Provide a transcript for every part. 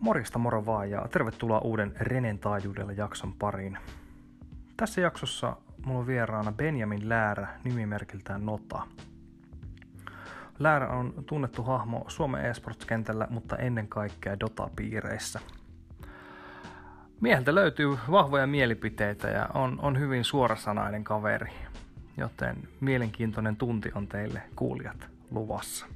Morjesta moro vaan ja tervetuloa uuden Renen taajuudella jakson pariin. Tässä jaksossa mulla on vieraana Benjamin Läärä nimimerkiltään Nota. Läärä on tunnettu hahmo Suomen esports-kentällä, mutta ennen kaikkea Dota-piireissä. Mieheltä löytyy vahvoja mielipiteitä ja on, on hyvin suorasanainen kaveri, joten mielenkiintoinen tunti on teille kuulijat luvassa.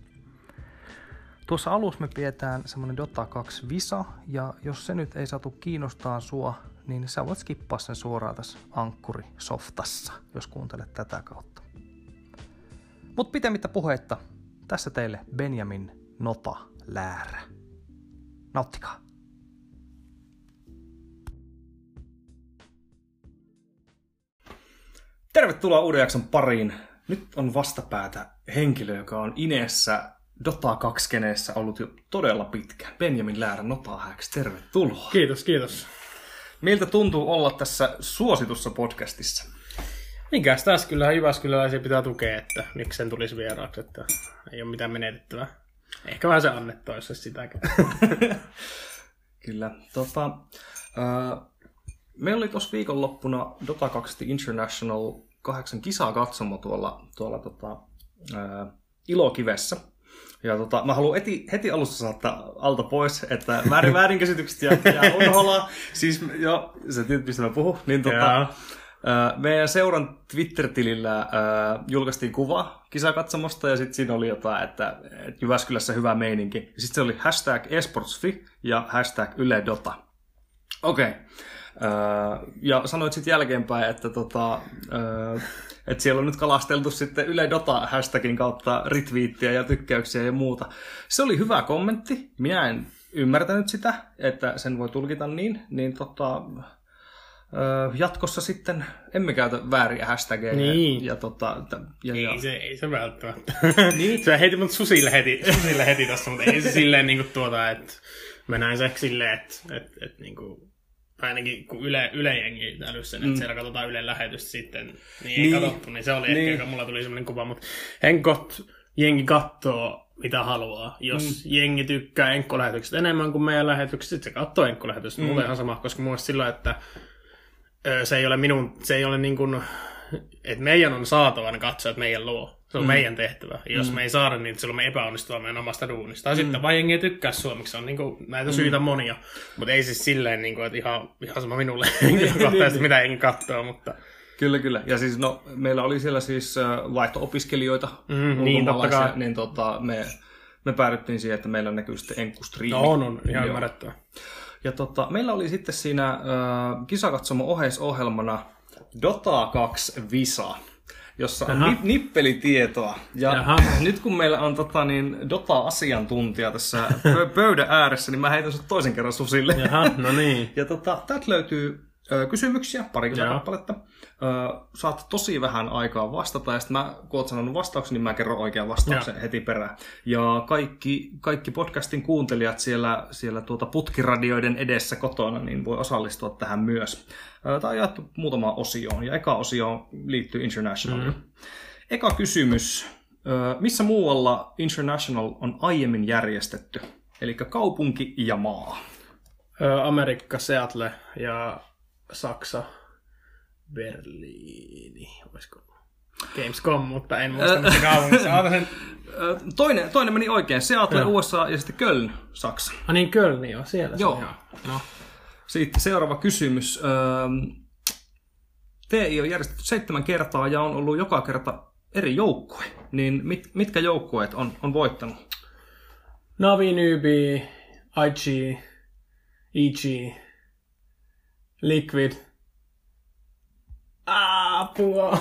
Tuossa alussa me pidetään semmonen Dota 2 Visa, ja jos se nyt ei saatu kiinnostaa sua, niin sä voit skippaa sen suoraan tässä Ankkuri-softassa, jos kuuntelet tätä kautta. Mut pitemmittä puhetta, tässä teille Benjamin Nota Läärä. Nauttikaa! Tervetuloa uuden jakson pariin. Nyt on vastapäätä henkilö, joka on Ineessä Dota 2 keneessä ollut jo todella pitkä. Benjamin Läärä Nota Hacks, tervetuloa. Kiitos, kiitos. Miltä tuntuu olla tässä suositussa podcastissa? Minkäs tässä kyllä Jyväskyläläisiä pitää tukea, että miksi sen tulisi vieraaksi, että ei ole mitään menetettävää. Ehkä vähän se annettua, jos sitäkään. Kyllä. Tota, äh, meillä oli tuossa viikonloppuna Dota 2 International kahdeksan kisaa katsomo tuolla, tuolla tota, äh, Ilokivessä. Ja tota, mä haluan heti, heti alussa saattaa alta pois, että väärin, väärinkäsitykset ja, ja unhola. Siis jo, sä tiedät, mistä mä puhun. Niin tota, meidän seuran Twitter-tilillä äh, julkaistiin kuva kisakatsomosta ja sitten siinä oli jotain, että, että Jyväskylässä hyvä meininki. Sitten se oli hashtag esportsfi ja hashtag Yle Dota. Okei. Okay. Öö, ja sanoit sitten jälkeenpäin, että, tota, että siellä on nyt kalasteltu sitten Yle Dota hashtagin kautta retweettiä ja tykkäyksiä ja muuta. Se oli hyvä kommentti. Minä en ymmärtänyt sitä, että sen voi tulkita niin. Niin tota, öö, jatkossa sitten emme käytä vääriä hashtageja. Niin. Ja, tota, ja, ei, ja... Se, ei se välttämättä. niin. Se heitti mut susille heti, susille heti tossa, mutta ei se silleen niinku tuota, että mä näin se silleen, että, että, että niinku, ainakin kun Yle, Yle jengi älyssä, että mm. siellä katsotaan Ylen lähetystä sitten, niin ei niin. katsottu, niin se oli niin. ehkä, joka mulla tuli semmoinen kuva, mutta henkot jengi katsoo mitä haluaa. Jos mm. jengi tykkää enkkolähetykset enemmän kuin meidän lähetykset, sitten se katsoo enkkolähetykset. Mm. Mulle ihan sama, koska mun silloin, että se ei ole minun, se ei ole niin kuin, että meidän on saatava ne katsojat meidän luo. Se on mm. meidän tehtävä. Jos mm. me ei saada niitä, silloin me epäonnistutaan meidän omasta duunista. Tai mm. sitten vain jengi ei tykkää suomeksi. On niin kuin, näitä mm. syitä monia. Mutta ei siis silleen, niin kuin, että ihan, ihan sama minulle henkilökohtaisesti, mitä jengi katsoo. Mutta... Kyllä, kyllä. Ja siis no, meillä oli siellä siis äh, vaihto-opiskelijoita. Mm, niin, totta kai. Niin tota, me, me päädyttiin siihen, että meillä näkyy sitten enkkustriimi. No on, on. Ihan ymmärrettävä. Ja tota, meillä oli sitten siinä äh, kisakatsomo oheisohjelmana Dota 2 Visa jossa on nip- nippelitietoa. Ja Jaha. nyt kun meillä on tota, niin, Dota-asiantuntija tässä pöydän ääressä, niin mä heitän sut toisen kerran susille. Jaha, no niin. ja tota, täältä löytyy kysymyksiä, parikymmentä kappaletta. Ö, saat tosi vähän aikaa vastata, ja sitten mä, kun oot sanonut vastauksen, niin mä kerron oikean vastauksen ja. heti perään. Ja kaikki, kaikki podcastin kuuntelijat siellä, siellä tuota putkiradioiden edessä kotona, niin voi osallistua tähän myös. Tämä on jaettu muutamaan osioon, ja eka osio liittyy International. Mm-hmm. Eka kysymys. Missä muualla International on aiemmin järjestetty? Eli kaupunki ja maa. Amerikka, Seattle ja Saksa, Berliini. Olisiko Gamescom, mutta en muista missä kaupungissa. sen... toinen, toinen meni oikein. Seattle, Joo. USA ja sitten Köln, Saksa. Ah niin, Köln, joo. Siellä joo. se. No. Sitten seuraava kysymys. TI on järjestetty seitsemän kertaa ja on ollut joka kerta eri joukkue. Niin mit, mitkä joukkueet on, on voittanut? Navi, Nybi, IG, EG, Liquid. Apua!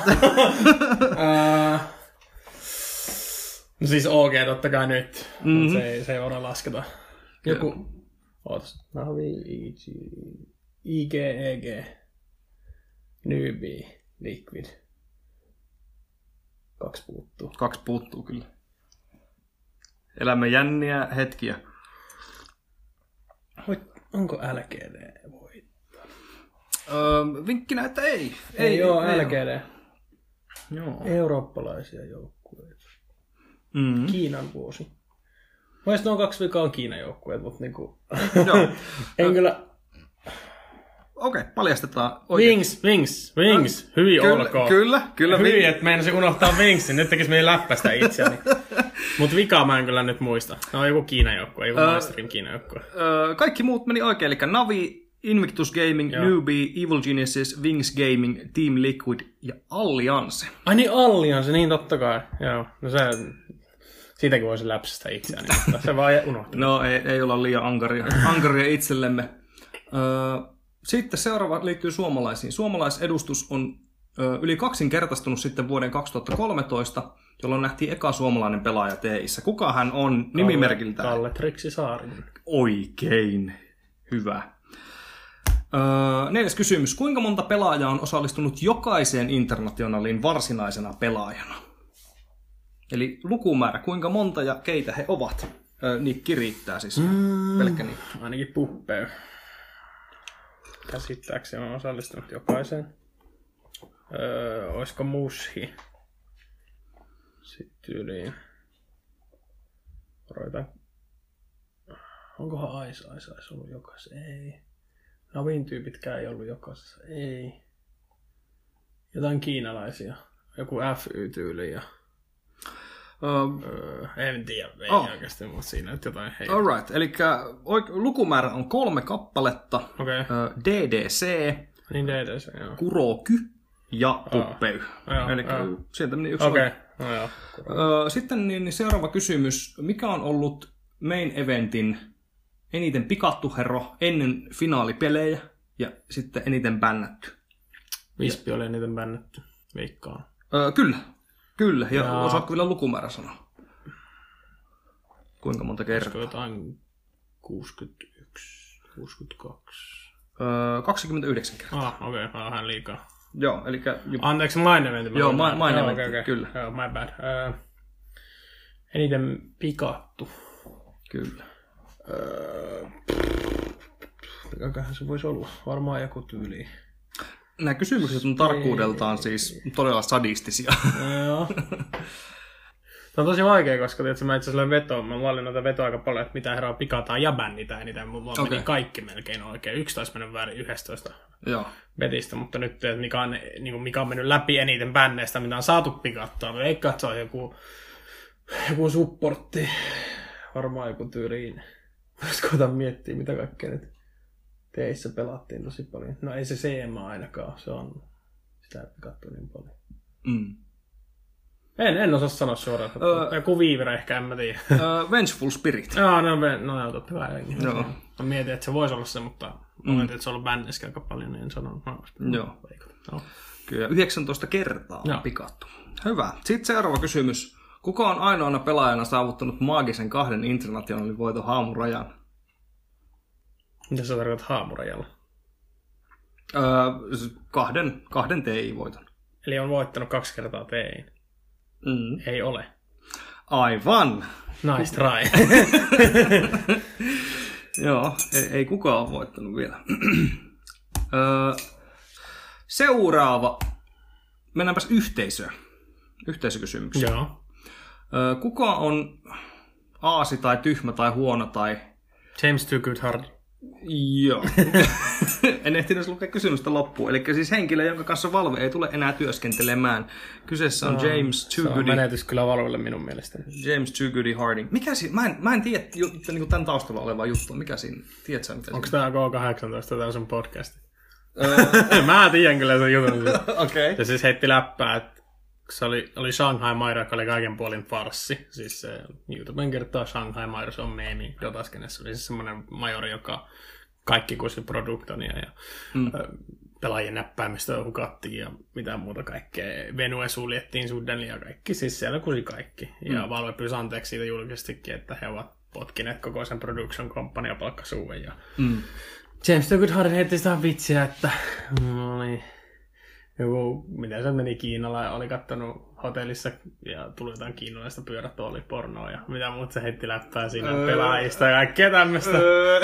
no siis OG totta kai nyt, mm-hmm. se, ei, se ei voida lasketa. Joku, Ootas. Navi, IG, IG, EG, Nybi, Liquid. Kaksi puuttuu. Kaksi puuttuu kyllä. Elämme jänniä hetkiä. Onko LGD voittanut? Öö, vinkkinä, että ei. Ei, ei ole LGD. Joo. Eurooppalaisia joukkueita. Mm. Kiinan vuosi. Mielestäni on kaksi vikaa on Kiinan joukkueet, mutta niinku... Joo. en kyllä... Okei, okay, paljastetaan oikein. Wings, Wings, Wings, hyvin Kyllä, olkoon. kyllä, kyllä. Hyvin, Vi- että meinasin unohtaa Wingsin, nyt tekisi meidän läppästä itseäni. Mutta vikaa mä en kyllä nyt muista. No joku Kiinan joukkue, joku Ö, Maisterin Kiinan joukkue. Öö, kaikki muut meni oikein, eli Navi, Invictus Gaming, Joo. Newbie, Evil Geniuses, Wings Gaming, Team Liquid ja Allianse. Ai niin Allian se, niin totta kai. Joo, no se... Siitäkin voisi läpsästä itseäni, mutta se vaan unohtuu. No ei, ei olla liian ankaria, ankaria itsellemme. Öö, sitten seuraava liittyy suomalaisiin. Suomalaisedustus on yli kaksinkertaistunut sitten vuoden 2013, jolloin nähtiin eka suomalainen pelaaja teissä. Kuka hän on nimimerkiltään? Kalle Triksi Saarinen. Oikein. Hyvä. Öö, neljäs kysymys. Kuinka monta pelaajaa on osallistunut jokaiseen internationaaliin varsinaisena pelaajana? Eli lukumäärä, kuinka monta ja keitä he ovat. Öö, Nikki riittää siis. Mm. Pelkkä Nikki. Ainakin Puppeu. Käsittääkseni on osallistunut jokaiseen. Öö, olisiko Mushi? Sitten yli. Roitan. Onkohan Ais Ais Ais ollut jokaisessa? Ei. Navin tyypitkään ei ollut jokaisessa. Ei. Jotain kiinalaisia. Joku FY-tyyli ja... Öö, Öö, en tiedä, ei Oh. oh. oikeasti, mutta siinä nyt jotain hei. alright, eli oik- lukumäärä on kolme kappaletta. Okay. Öö, DDC, niin DDC, joo. Kuroky ja Puppey. Joo, Eli joo. sieltä meni yksi okay. no joo. Öö, Sitten niin, niin seuraava kysymys. Mikä on ollut main eventin eniten pikattu herro ennen finaalipelejä ja sitten eniten bännätty? Vispi oli eniten bännetty. Veikkaan. Öö, kyllä. Kyllä. Ja Jaa. osaatko vielä lukumäärä sanoa? Kuinka monta Olisiko kertaa? jotain 61, 62. Öö, 29 kertaa. Ah, okei, okay, vähän liikaa. Joo, eli Anteeksi, main eventti. Joo, ma- main eventti, okei, okei. kyllä. Joo, my bad. Öö, eniten pikattu. kyllä. Öö, mikäköhän se voisi olla? Varmaan joku tyyli. Nämä kysymykset on tarkkuudeltaan siis todella sadistisia. Joo. Tämä on tosi vaikea, koska tiedätkö, mä itse asiassa vetoa. Mä valin noita vetoa aika paljon, että mitä herraa pikataan ja bännitään eniten. Mulla okay. Okei. meni kaikki melkein oikein. Yksi taisi mennä väärin 11 Joo. betistä, mutta nyt että mikä on, niin kuin mikä on mennyt läpi eniten bänneistä, mitä on saatu pikattua. Veikkaa, että se on joku, joku supportti. Varmaan joku tyyliin. Jos koitan miettiä, mitä kaikkea nyt teissä pelattiin tosi paljon. No ei se CMA ainakaan, se on sitä ei pikattu niin paljon. Mm. En, en osaa sanoa suoraan. Öö. Joku viivere ehkä, en mä tiedä. Öö, Vengeful Spirit. Joo, no, me, no joo, totta kai. Joo. Mä mietin, että se voisi olla se, mutta mm. oletin, että se on ollut bändissä aika paljon, niin en sanonut. No, Joo. no. Kyllä, 19 kertaa on Joo. pikattu. Hyvä. Sitten seuraava kysymys. Kuka on ainoana pelaajana saavuttanut maagisen kahden internationaalin voiton haamurajan? Mitä sä tarkoitat haamurajalla? Öö, siis kahden, kahden TI-voiton. Eli on voittanut kaksi kertaa tein. Mm. Ei ole. Aivan. Nice try. Joo, ei, ei kukaan ole voittanut vielä. öö, seuraava. Mennäänpäs yhteisöön. Yhteisökysymyksiin. joo. Kuka on aasi tai tyhmä tai huono tai... James Too Good Hard. Joo. en ehtinyt lukea kysymystä loppuun. Eli siis henkilö, jonka kanssa Valve ei tule enää työskentelemään. Kyseessä on James Se on Toogoody. menetys kyllä Valvelle minun mielestäni. James Toogoody Harding. Mikä siinä? Mä en, mä en tiedä ju, niin tämän taustalla olevaa juttua. Mikä siinä? Tiedätkö mitä Onko tämä K18 tämä sun podcast? Öö, Mä tiedän kyllä sen jutun. Okei. Okay. Ja siis heitti läppää, että se oli, oli Shanghai Mairo, joka oli kaiken puolin farssi. Siis se YouTuben kertoo Shanghai Mairo, se on meemi Dotaskenessa. Oli siis semmoinen majori, joka kaikki kusi Productonia ja mm. pelaajien näppäimistä hukattiin ja mitä muuta kaikkea. Venue suljettiin Sudanin ja kaikki. Siis siellä kusi kaikki. Ja mm. Valve pyysi anteeksi siitä julkisestikin, että he ovat potkineet koko sen production company ja palkkasuuden. Ja Mm. James Harden heitti sitä vitsiä, että oli joku, miten se meni Kiinalla ja oli kattonut hotellissa ja tuli jotain kiinalaista pyörätuolipornoa ja mitä muut se heitti läppää siinä Öö. pelaajista ja kaikkea tämmöistä. Öö,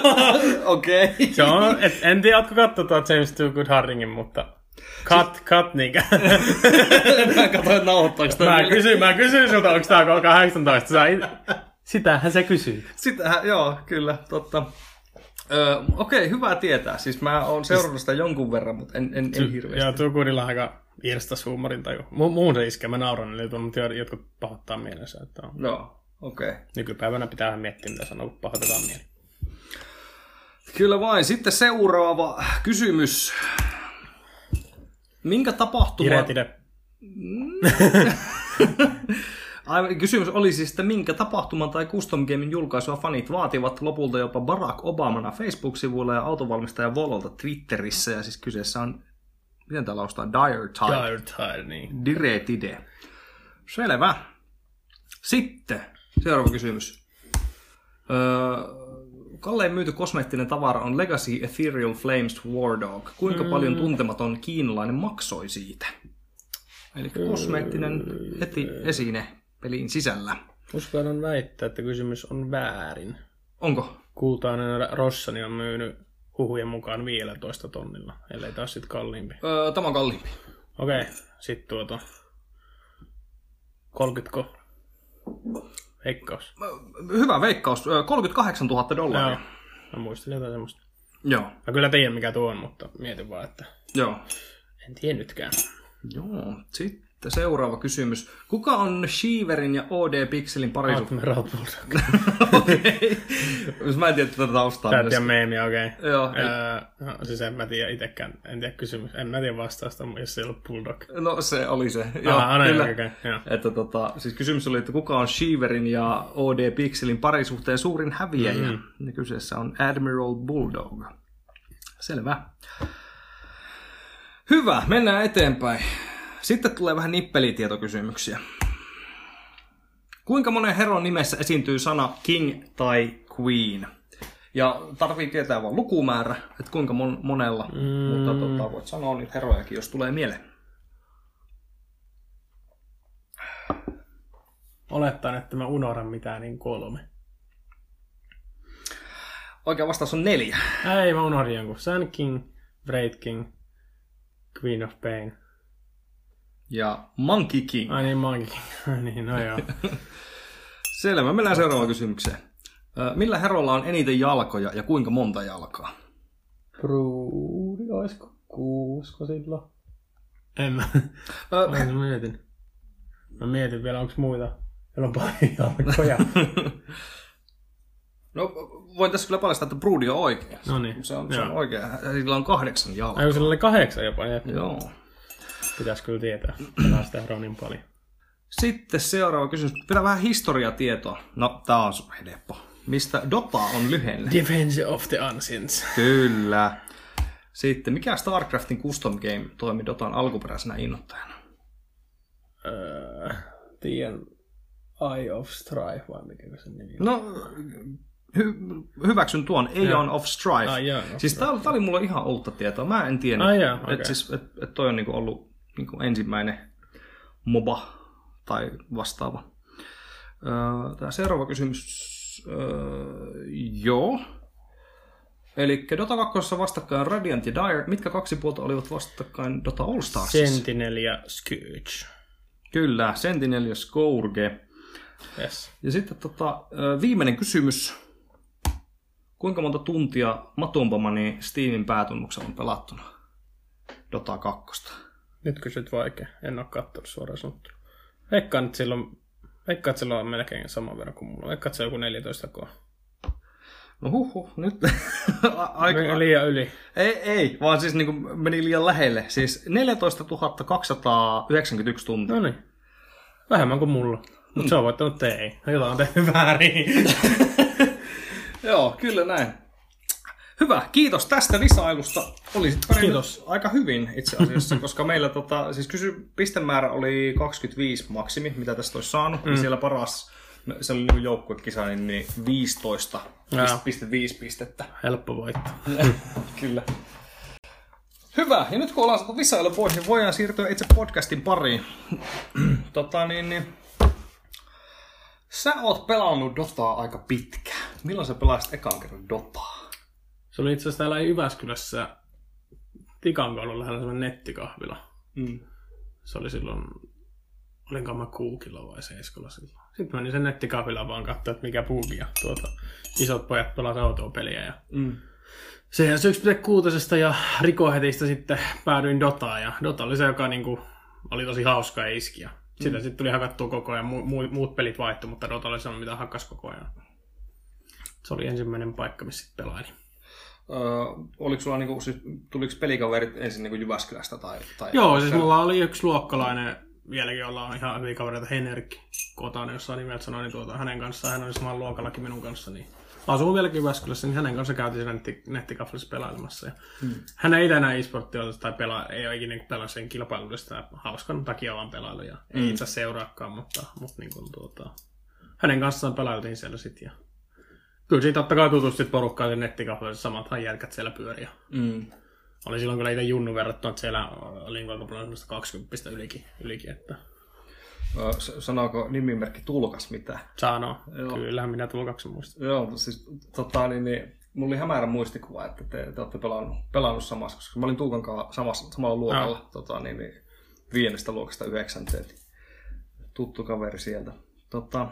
Okei. Se on, et, en tiedä, ootko katsoa tuota James Too Good Hardingin, mutta cut, cut niinkö. Mä katsoin, että nauhoittaako toi mä kysyin, mä kysyin sulta, onko tää K18, sä it... Sitähän se kysyy. Sitähän, joo, kyllä, totta. Öö, okei, hyvä tietää. Siis mä oon seurannut sitä jonkun verran, mutta en, en, en hirveästi. Joo, Tukurilla on aika irstas huumorintaju. Mu- muun se iskee, mä nauran, eli mutta jotkut pahoittaa mielensä. Että on. Joo, okei. Okay. Nykypäivänä pitää miettiä, mitä sanoo, kun pahoitetaan mieli. Kyllä vain. Sitten seuraava kysymys. Minkä tapahtuma... Iretide. Aivan, kysymys oli siis, että minkä tapahtuman tai custom gamein julkaisua fanit vaativat lopulta jopa Barack Obamana Facebook-sivuilla ja autovalmistaja Vololta Twitterissä. Ja siis kyseessä on, miten täällä ostaa, Dire Tide. Dire Tide, niin. Diretide. Selvä. Sitten seuraava kysymys. Öö, kallein myyty kosmeettinen tavara on Legacy Ethereal Flames War Dog. Kuinka mm. paljon tuntematon kiinalainen maksoi siitä? Eli kosmeettinen heti esine pelin sisällä. Uskallan väittää, että kysymys on väärin. Onko? Kultainen Rossani on myynyt huhujen mukaan 15 tonnilla, ellei taas sitten kalliimpi. Öö, tämä on kalliimpi. Okei, okay, sitten tuota 30 Veikkaus. Hyvä veikkaus. 38 000 dollaria. Joo. Mä muistelin jotain semmoista. Joo. Mä kyllä tiedän mikä tuo on, mutta mietin vaan, että Joo. en tiennytkään. Joo. Sitten seuraava kysymys. Kuka on Shiverin ja OD Pixelin parisuhde? Admiral Bulldog. Okei. Mä en tiedä tätä taustaa. Tää tiedä meemiä, okei. Okay. Joo. Öö, no, siis en mä tiedä itekään, en tiedä kysymys, en mä tiedä vastausta, jos se ei ollut Bulldog. No se oli se. Joo, ah, no, kyllä. Okay, okay, että tota, siis kysymys oli, että kuka on Shiverin ja OD Pixelin parisuhteen suurin häviäjä? Mm-hmm. Ja kyseessä on Admiral Bulldog. Selvä. Hyvä, mennään eteenpäin. Sitten tulee vähän nippelitietokysymyksiä. Kuinka monen heron nimessä esiintyy sana king tai queen? Ja tarvii tietää vain lukumäärä, että kuinka mon- monella, mm. mutta tota, voit sanoa niitä herojakin, jos tulee mieleen. Olettaen, että mä unohdan mitään, niin kolme. Oikea vastaus on neljä. Ei, mä unohdin jonkun. Sun King, Braid King, Queen of Pain. Ja Monkey King. Ai niin, Monkey King. niin, no joo. Selvä, mennään seuraavaan kysymykseen. Millä herolla on eniten jalkoja ja kuinka monta jalkaa? Broodi, olisiko kuusko silloin? En mä. Mä mietin. Mä mietin vielä, onko muita, joilla on paljon jalkoja. no, voin tässä kyllä paljastaa, että Broodi on oikein. No niin. Se on, se on oikein. Sillä on kahdeksan jalkaa. Ai, sillä oli kahdeksan jopa. Jep. Joo. Pitäisi kyllä tietää. Pelaa sitä eroa niin paljon. Sitten seuraava kysymys. Pitää vähän historiatietoa. No, tää on helppo. Mistä Dota on lyhenne? Defense of the Ancients. Kyllä. Sitten, mikä StarCraftin custom game toimi Dotan alkuperäisenä innoittajana? Öö, tiedän Eye of Strife vai mikä se nimi on? No, hy- hyväksyn tuon Aeon of Strife. Ah, joo, siis tää, tää oli mulla ihan uutta tietoa. Mä en tiennyt, ah, joo, okay. että siis, et, et toi on niinku ollut niinku ensimmäinen MOBA tai vastaava. Öö, Tämä seuraava kysymys. Öö, joo. Eli Dota 2 vastakkain Radiant ja Dire. Mitkä kaksi puolta olivat vastakkain Dota All Starsissa? Sentinel ja Scourge. Kyllä, Sentinel ja Scourge. Yes. Ja sitten tota, viimeinen kysymys. Kuinka monta tuntia Matumpamani Steamin päätunnuksella on pelattuna Dota 2? Nyt kysyt vaikea. En ole katsonut suoraan sanottuna. Veikkaan, että silloin, veikkaan, että silloin on melkein saman verran kuin mulla. Veikkaan, että se on joku 14 koa. No huhu, nyt aika... Meni liian yli. Ei, ei, vaan siis niin kuin meni liian lähelle. Siis 14 291 tuntia. No niin. Vähemmän kuin mulla. Mutta se on voittanut te ei. Jotain on tehty väärin. Joo, kyllä näin. Hyvä, kiitos tästä visailusta. Olisit Kiitos. aika hyvin itse asiassa, koska meillä tota, siis kysy, pistemäärä oli 25 maksimi, mitä tästä olisi saanut. Mm. Ja siellä paras, se oli niin joukkuekisa, niin, niin 15, Jaa. piste 5 pistettä. Helppo voitto. Kyllä. Hyvä, ja nyt kun ollaan saatu visailu pois, niin voidaan siirtyä itse podcastin pariin. tota niin, niin Sä oot pelannut Dotaa aika pitkään. Milloin sä pelasit ekan kerran Dotaa? Se oli itse asiassa täällä Jyväskylässä Tikankaudun lähellä sellainen nettikahvila. Mm. Se oli silloin, olinko mä kuukilla vai seiskolla silloin. sitten menin sen nettikahvilaan vaan katsoa, että mikä puuki. Ja tuota, isot pojat pelasivat autopeliä. Ja Mm. Sehän 1.6 ja rikohetistä sitten päädyin Dotaan. Ja Dota oli se, joka niinku, oli tosi hauska ja iski. Ja sitä sitten tuli hakattua koko ajan. Mu- mu- muut pelit vaihtui, mutta Dota oli sellainen, mitä hakkas koko ajan. Se oli ensimmäinen paikka, missä sitten pelaili. Öö, oliko sulla niinku, siis, tuliko pelikaverit ensin niinku Jyväskylästä tai, tai Joo, siis mulla oli yksi luokkalainen vieläkin, jolla on ihan hyviä kavereita, Henrik Kotanen, jossain nimeltä sanoi, niin tuota, hänen kanssaan, hän oli samalla luokallakin minun kanssa, niin asuu vieläkin Jyväskylässä, niin hänen kanssa käytiin siinä netti, nettikaflissa pelailemassa. Ja hmm. Hän ei enää e-sporttia tai pelaa, ei ole ikinä pelaa sen kilpailullista ja hauskan takia vaan pelailu ja hmm. ei itse seuraakaan, mutta, mutta niin kuin, tuota, hänen kanssaan pelailtiin siellä sitten. Ja kyllä siitä totta kai tutustit porukkaan sen nettikaflissa, samathan jätkät siellä pyöriä. Mm. Oli silloin kyllä itse Junnu verrattuna, että siellä oli aika paljon semmoista 20 ylikin, ylikin että s- sanooko nimimerkki Tulkas mitään? Sano, Joo. kyllähän minä tulkaksi muistan. Joo, siis tota, niin, niin, mulla oli hämärä muistikuva, että te, te olette pelannut, pelannut samassa, koska mä olin Tuukan kanssa samassa, samalla luokalla, tota, niin, niin, viidestä luokasta yhdeksänteen. Tuttu kaveri sieltä. Tota,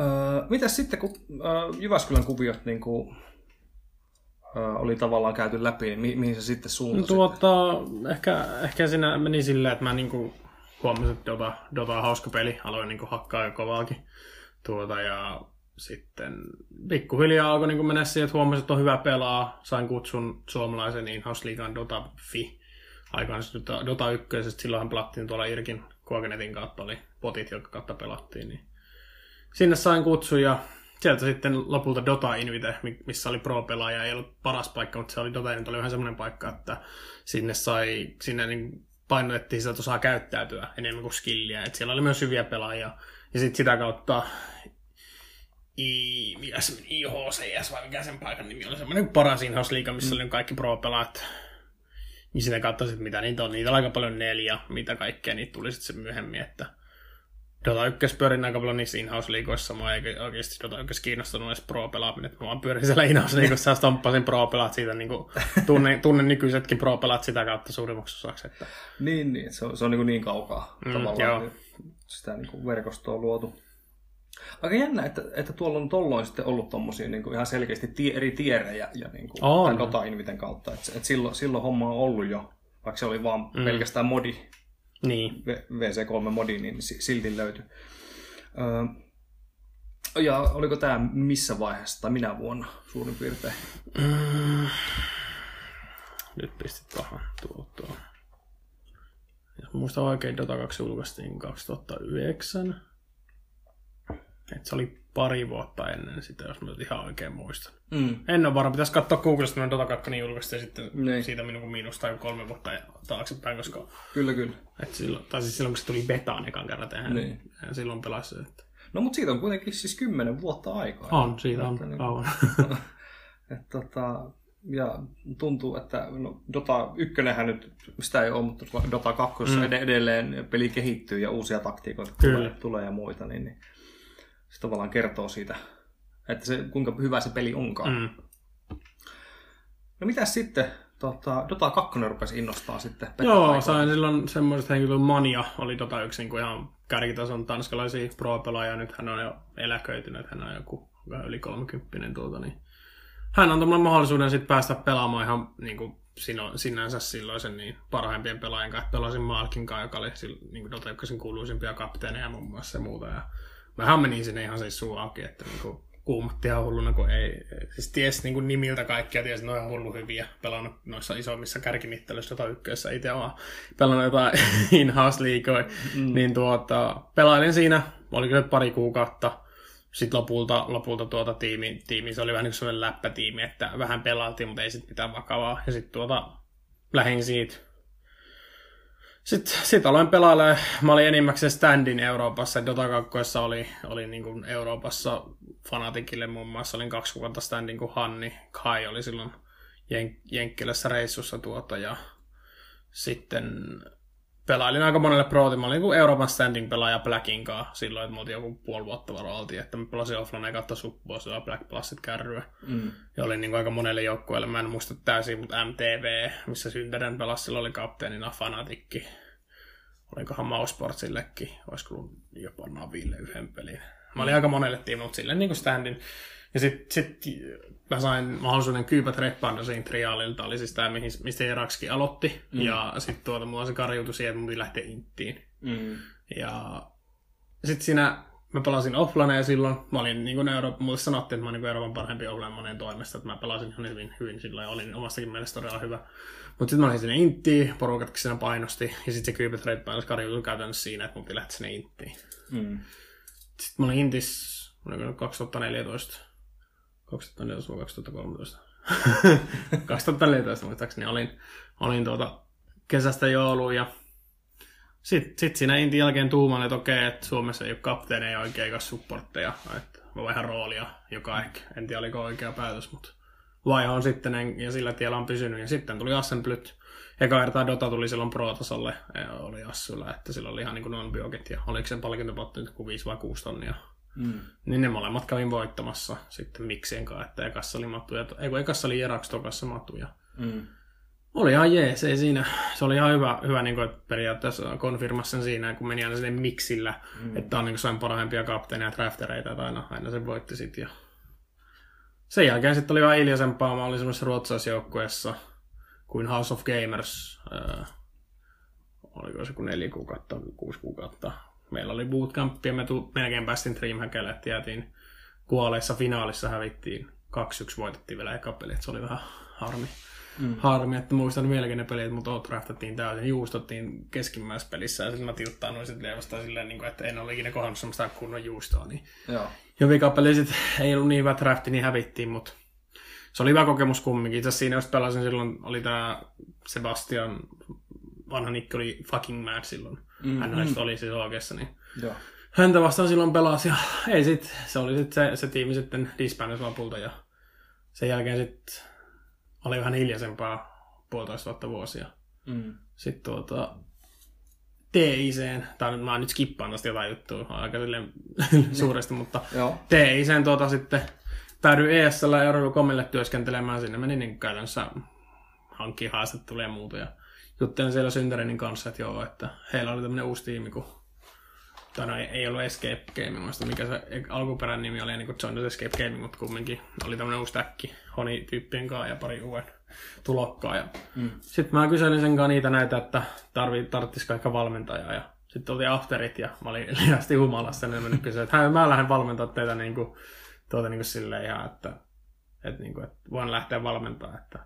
öö, mitäs sitten, kun öö, Jyväskylän kuviot niin kuin, öö, oli tavallaan käyty läpi, niin mi- mihin se sitten No, suuntasi? tuota, ehkä, ehkä siinä meni silleen, että mä niinku huomasin, että Dota, Dota on hauska peli. Aloin niinku hakkaa jo kovaakin. Tuota, ja sitten pikkuhiljaa alkoi niinku mennä siihen, että huomasin, että on hyvä pelaa. Sain kutsun suomalaisen in-house liigan Dota.fi. Aikaan Dota, Dota 1, silloinhan pelattiin tuolla Irkin Kuokenetin kautta, oli potit, jotka kautta pelattiin. Niin sinne sain kutsun ja sieltä sitten lopulta Dota Invite, mi- missä oli pro-pelaaja, ei ollut paras paikka, mutta se oli Dota Invite, oli vähän semmoinen paikka, että sinne sai, sinne niin painotettiin sitä, että osaa käyttäytyä enemmän kuin skilliä, että siellä oli myös hyviä pelaajia, ja sitten sitä kautta I, mikä se meni, IHCS vai mikä sen paikan nimi oli, semmoinen paras in liiga missä oli kaikki pro-pelaat, niin sitä kautta sitten mitä niitä on, niitä on aika paljon neljä, mitä kaikkea, niitä tuli sitten myöhemmin, että Dota 1 pyörin aika paljon niissä in-house-liigoissa. Mua ei oikeasti Dota 1 kiinnostanut edes pro-pelaaminen. Mä vaan pyörin siellä in-house-liigossa ja stomppasin pro-pelaat siitä. Niin kuin, tunne, tunne nykyisetkin pro-pelaat sitä kautta suurimmaksi osaksi. Että... Niin, niin, se on, se on niin, niin kaukaa Mm, tavallaan joo. niin sitä niin kuin verkostoa luotu. Aika jännä, että, että tuolla on tolloin sitten ollut tommosia niin kuin ihan selkeästi tie, eri tierejä ja niin kuin, On. tämän Dota Inviten kautta. Että, että silloin, silloin homma on ollut jo, vaikka se oli vaan mm. pelkästään modi, Niin. V- VC3-modi, niin si- silti löytyi. Öö, ja oliko tämä missä vaiheessa tai minä vuonna suurin piirtein? Mm. Nyt pistit pahan tuo, tuo. Jos muistan oikein, Dota 2 julkaistiin 2009. Et se oli pari vuotta ennen sitä, jos mä nyt ihan oikein muistan. Mm. En ole varma, pitäisi katsoa Googlesta, kun Dota 2 julkaistiin ja sitten Niin. siitä minun miinus tai kolme vuotta taaksepäin, koska Kyllä, kyllä. et silloin, tai siis silloin, kun se tuli betaan ekan kerran tehdään, Niin. niin. silloin pelasi. Että... No mutta siitä on kuitenkin siis kymmenen vuotta aikaa. On, siitä on niin- kauan. Et, tota, ja tuntuu, että no, Dota 1 nyt, sitä ei ole, mutta Dota 2 mm. edelleen peli kehittyy ja uusia taktiikoita tulee, tulee ja muita, niin, niin se tavallaan kertoo siitä, että se, kuinka hyvä se peli onkaan. Mm. No mitäs sitten, tota, Dota 2 rupesi innostaa sitten? Joo, sain silloin semmoiset henkilöt, Mania oli Dota 1 niin kuin ihan kärkitason tanskalaisia pro-pelaajia, nyt hän on jo eläköitynyt, hän on joku vähän yli 30 tuota, niin hän antoi mulle mahdollisuuden sitten päästä pelaamaan ihan niin kuin sino, sinänsä silloisen niin parhaimpien pelaajien kanssa. Pelasin Malkin kanssa, joka oli niin kuin Dota 1 kuuluisimpia kapteeneja muun muassa ja muuta. Ja vähän menin sinne ihan siis suu auki, että niin kuin kuumotti ihan hulluna, kun ei, siis ties niin kuin nimiltä kaikkia, ties, että ne on ihan hullu hyviä, pelannut noissa isommissa kärkimittelyissä Dota 1, itse vaan pelannut jotain in-house liigoja, mm. niin tuota, pelailin siinä, oli kyllä pari kuukautta, sitten lopulta, lopulta tuota tiimi, tiimi, se oli vähän niin kuin sellainen läppätiimi, että vähän pelailtiin, mutta ei sitten mitään vakavaa. Ja sitten tuota, lähdin siitä. Sitten sit aloin pelailemaan. Mä olin enimmäkseen standin Euroopassa. Dota 2 oli, oli niin kuin Euroopassa fanatikille muun muassa. Olin kaksi kuukautta standin, kun Hanni Kai oli silloin Jen- Jenkkilässä reissussa tuota. Ja sitten pelailin aika monelle pro Mä olin niin Euroopan standing pelaaja Blackin kanssa silloin, että me oltiin joku puoli vuotta varo oltiin, että mä pelasin offline kautta Subbosia ja Black Plusit kärryä. Mm. Ja olin niin aika monelle joukkueelle, mä en muista täysin, mutta MTV, missä Synteren pelasi, silloin oli kapteenina Fanatikki. olikohan Mausportsillekin, olisiko ollut jopa Naville yhden pelin. Mä olin aika monelle tiimille, silleen niin kuin standin. Ja sitten sit mä sain mahdollisuuden kyypät Redbandersin triaalilta, oli siis tämä, mistä Irakski aloitti. Mm. Ja sitten tuota, mulla se karjuutui siihen, että mun lähteä Inttiin. Mm. Ja sitten siinä mä pelasin offlaneja silloin. Mä olin niin kuin Euro- mulle sanottiin, että mä olin niin Euroopan parempi offline moneen toimesta, että mä pelasin ihan hyvin, hyvin silloin ja olin omastakin mielestä todella hyvä. Mutta sitten mä olin sinne Inttiin, porukatkin siinä painosti, ja sitten se Cupid Red karjuutui käytännössä siinä, että mun piti lähteä sinne Inttiin. Mm. Sitten mä olin Intis, oliko 2014, 2014 vai 2013? 2014 muistaakseni olin, olin tuota kesästä jouluun ja sitten sit siinä Intin jälkeen tuuman, että okei, että Suomessa ei ole kapteeneja oikein eikä supportteja, että mä vähän roolia, joka ehkä, en tiedä oliko oikea päätös, mutta vaihe on sitten ja sillä tiellä on pysynyt. Ja sitten tuli Assemblyt. Eka kertaa Dota tuli silloin Pro-tasolle, oli Assulla, että sillä oli ihan niin kuin non-biogit ja oliko sen palkintopotti nyt kuin 5 vai 6 tonnia. Mm. Niin ne molemmat kävin voittamassa sitten miksien kanssa, että ekassa oli matuja, ei kun ekassa oli Erax tokassa matuja. Mm. Oli ihan jees, ei siinä. Se oli ihan hyvä, hyvä niin kuin, että periaatteessa konfirmasi sen siinä, kun meni aina sinne miksillä, mm. että on niin kuin, parhaimpia kapteeneja ja draftereita, että aina, aina se voitti sitten. Ja... Sen jälkeen sitten oli vähän iljaisempaa. Mä olin semmoisessa ruotsalaisessa joukkueessa kuin House of Gamers. Äh, oliko se kuin neljä kuukautta, kuusi kuukautta. Meillä oli bootcamp ja me tu- melkein päästiin Dreamhackelle, että jäätiin kuoleissa finaalissa hävittiin 2-1 voitettiin vielä eka peli, että se oli vähän harmi. Mm. Harmi, että muistan vieläkin ne pelit, mutta draftattiin täysin, juustottiin keskimmäisessä pelissä ja sitten mä tilttaanoin sitten lievästä silleen, niin kuin, että en ole ikinä kohdannut semmoista kunnon juustoa. Niin. Joo. Jo vikapeli sitten ei ollut niin hyvä drafti, niin hävittiin, mutta se oli hyvä kokemus kumminkin. Itse siinä jos pelasin silloin, oli tämä Sebastian, vanha nikki oli fucking mad silloin. Mm, Hän mm. oli siis oikeassa, niin Joo. häntä vastaan silloin pelasi ja ei sit, se oli sit se, se tiimi sitten disbandis lopulta ja sen jälkeen sitten oli vähän hiljaisempaa puolitoista vuotta vuosia. Mm. Sitten tuota, TICen, tai mä nyt skippaan tästä jotain juttua aika suuresti, mutta TICen tuota sitten päädyin ESL ja Eurocomille työskentelemään sinne. Menin niin käytännössä hankkiin haastatteluja ja muuta. Ja juttelin siellä Synterinin kanssa, että joo, että heillä oli tämmöinen uusi tiimi, kun tai no, ei, ei ollut Escape Gaming, muista mikä se alkuperäinen nimi oli, niin kuin Join Escape Gaming, mutta kumminkin oli tämmöinen uusi täkki Honi-tyyppien kanssa ja pari uuden tulokkaa. Ja mm. Sitten mä kyselin sen kanssa niitä näitä, että tarvi, tarvitsisiko ehkä valmentajaa. Ja sitten oli afterit ja mä olin liiasti humalassa, niin mä kysyin, että mä lähden valmentaa teitä niin kuin, tuota niin kuin silleen ihan, että, että, niin kuin, että voin lähteä valmentaa, että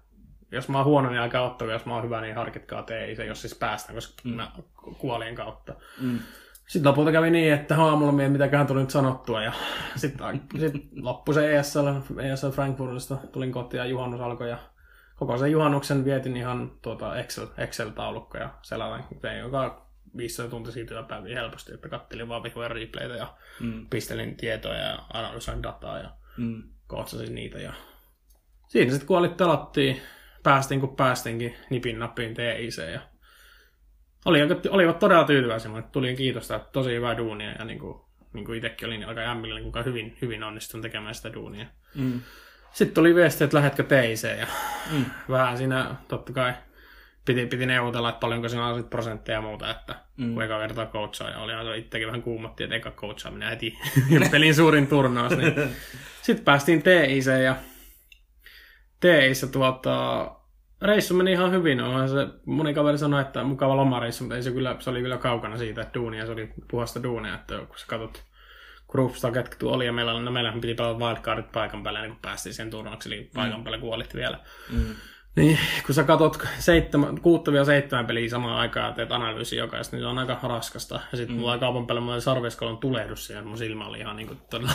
jos mä oon huono, niin älkää ottako, jos mä oon hyvä, niin harkitkaa tee, se jos siis päästään, koska mm. mä kuolin kautta. Mm. Sitten lopulta kävi niin, että aamulla mietin, mitäköhän tuli nyt sanottua. Ja sitten sit loppui se ESL, ESL Frankfurtista. Tulin kotiin ja juhannus alkoi. Ja koko sen juhannuksen vietin ihan tuota Excel, Excel-taulukko ja sellainen. Tein joka 500 tuntia työpäiviä helposti, että kattelin vaan vihuja replaytä ja mm. pistelin tietoja ja analysoin dataa ja mm. kootsasin niitä. Ja... Siinä sitten kun olit pelattiin, päästiin kun päästinkin nipin nappiin TIC ja oli, olivat todella tyytyväisiä, että tuli kiitosta, että tosi hyvää duunia ja niin kuin, niin kuin itsekin olin aika jämmillä, niin hyvin, hyvin onnistunut tekemään sitä duunia. Mm. Sitten tuli viesti, että lähetkö teiseen ja mm. vähän siinä totta kai piti, piti neuvotella, että paljonko siinä on prosentteja ja muuta, että mm. kun eka kertaa coachaa ja oli itsekin vähän kuumotti, että eka coachaaminen heti pelin suurin turnaus. Niin. Sitten päästiin TIC ja TIC tuota, reissu meni ihan hyvin. Onhan se, moni kaveri sanoi, että mukava lomareissu, mutta ei se, kyllä, se oli kyllä kaukana siitä, että duunia, se oli puhasta duunia, että kun sä katsot Groupsta, ketkä oli, ja meillä, no, meillähän piti pelata wildcardit paikan päälle, niin kun päästiin sen turnaukseen, eli paikan mm. päälle kuolit vielä. Mm. Niin, kun sä katsot seitsemän, kuutta seitsemän peliä samaan aikaan ja teet analyysi jokaista, niin se on aika raskasta. Ja sitten mm. mulla kaupan päälle mulla sarveskalon tulehdus siihen, mun silmä oli ihan niin kuin todella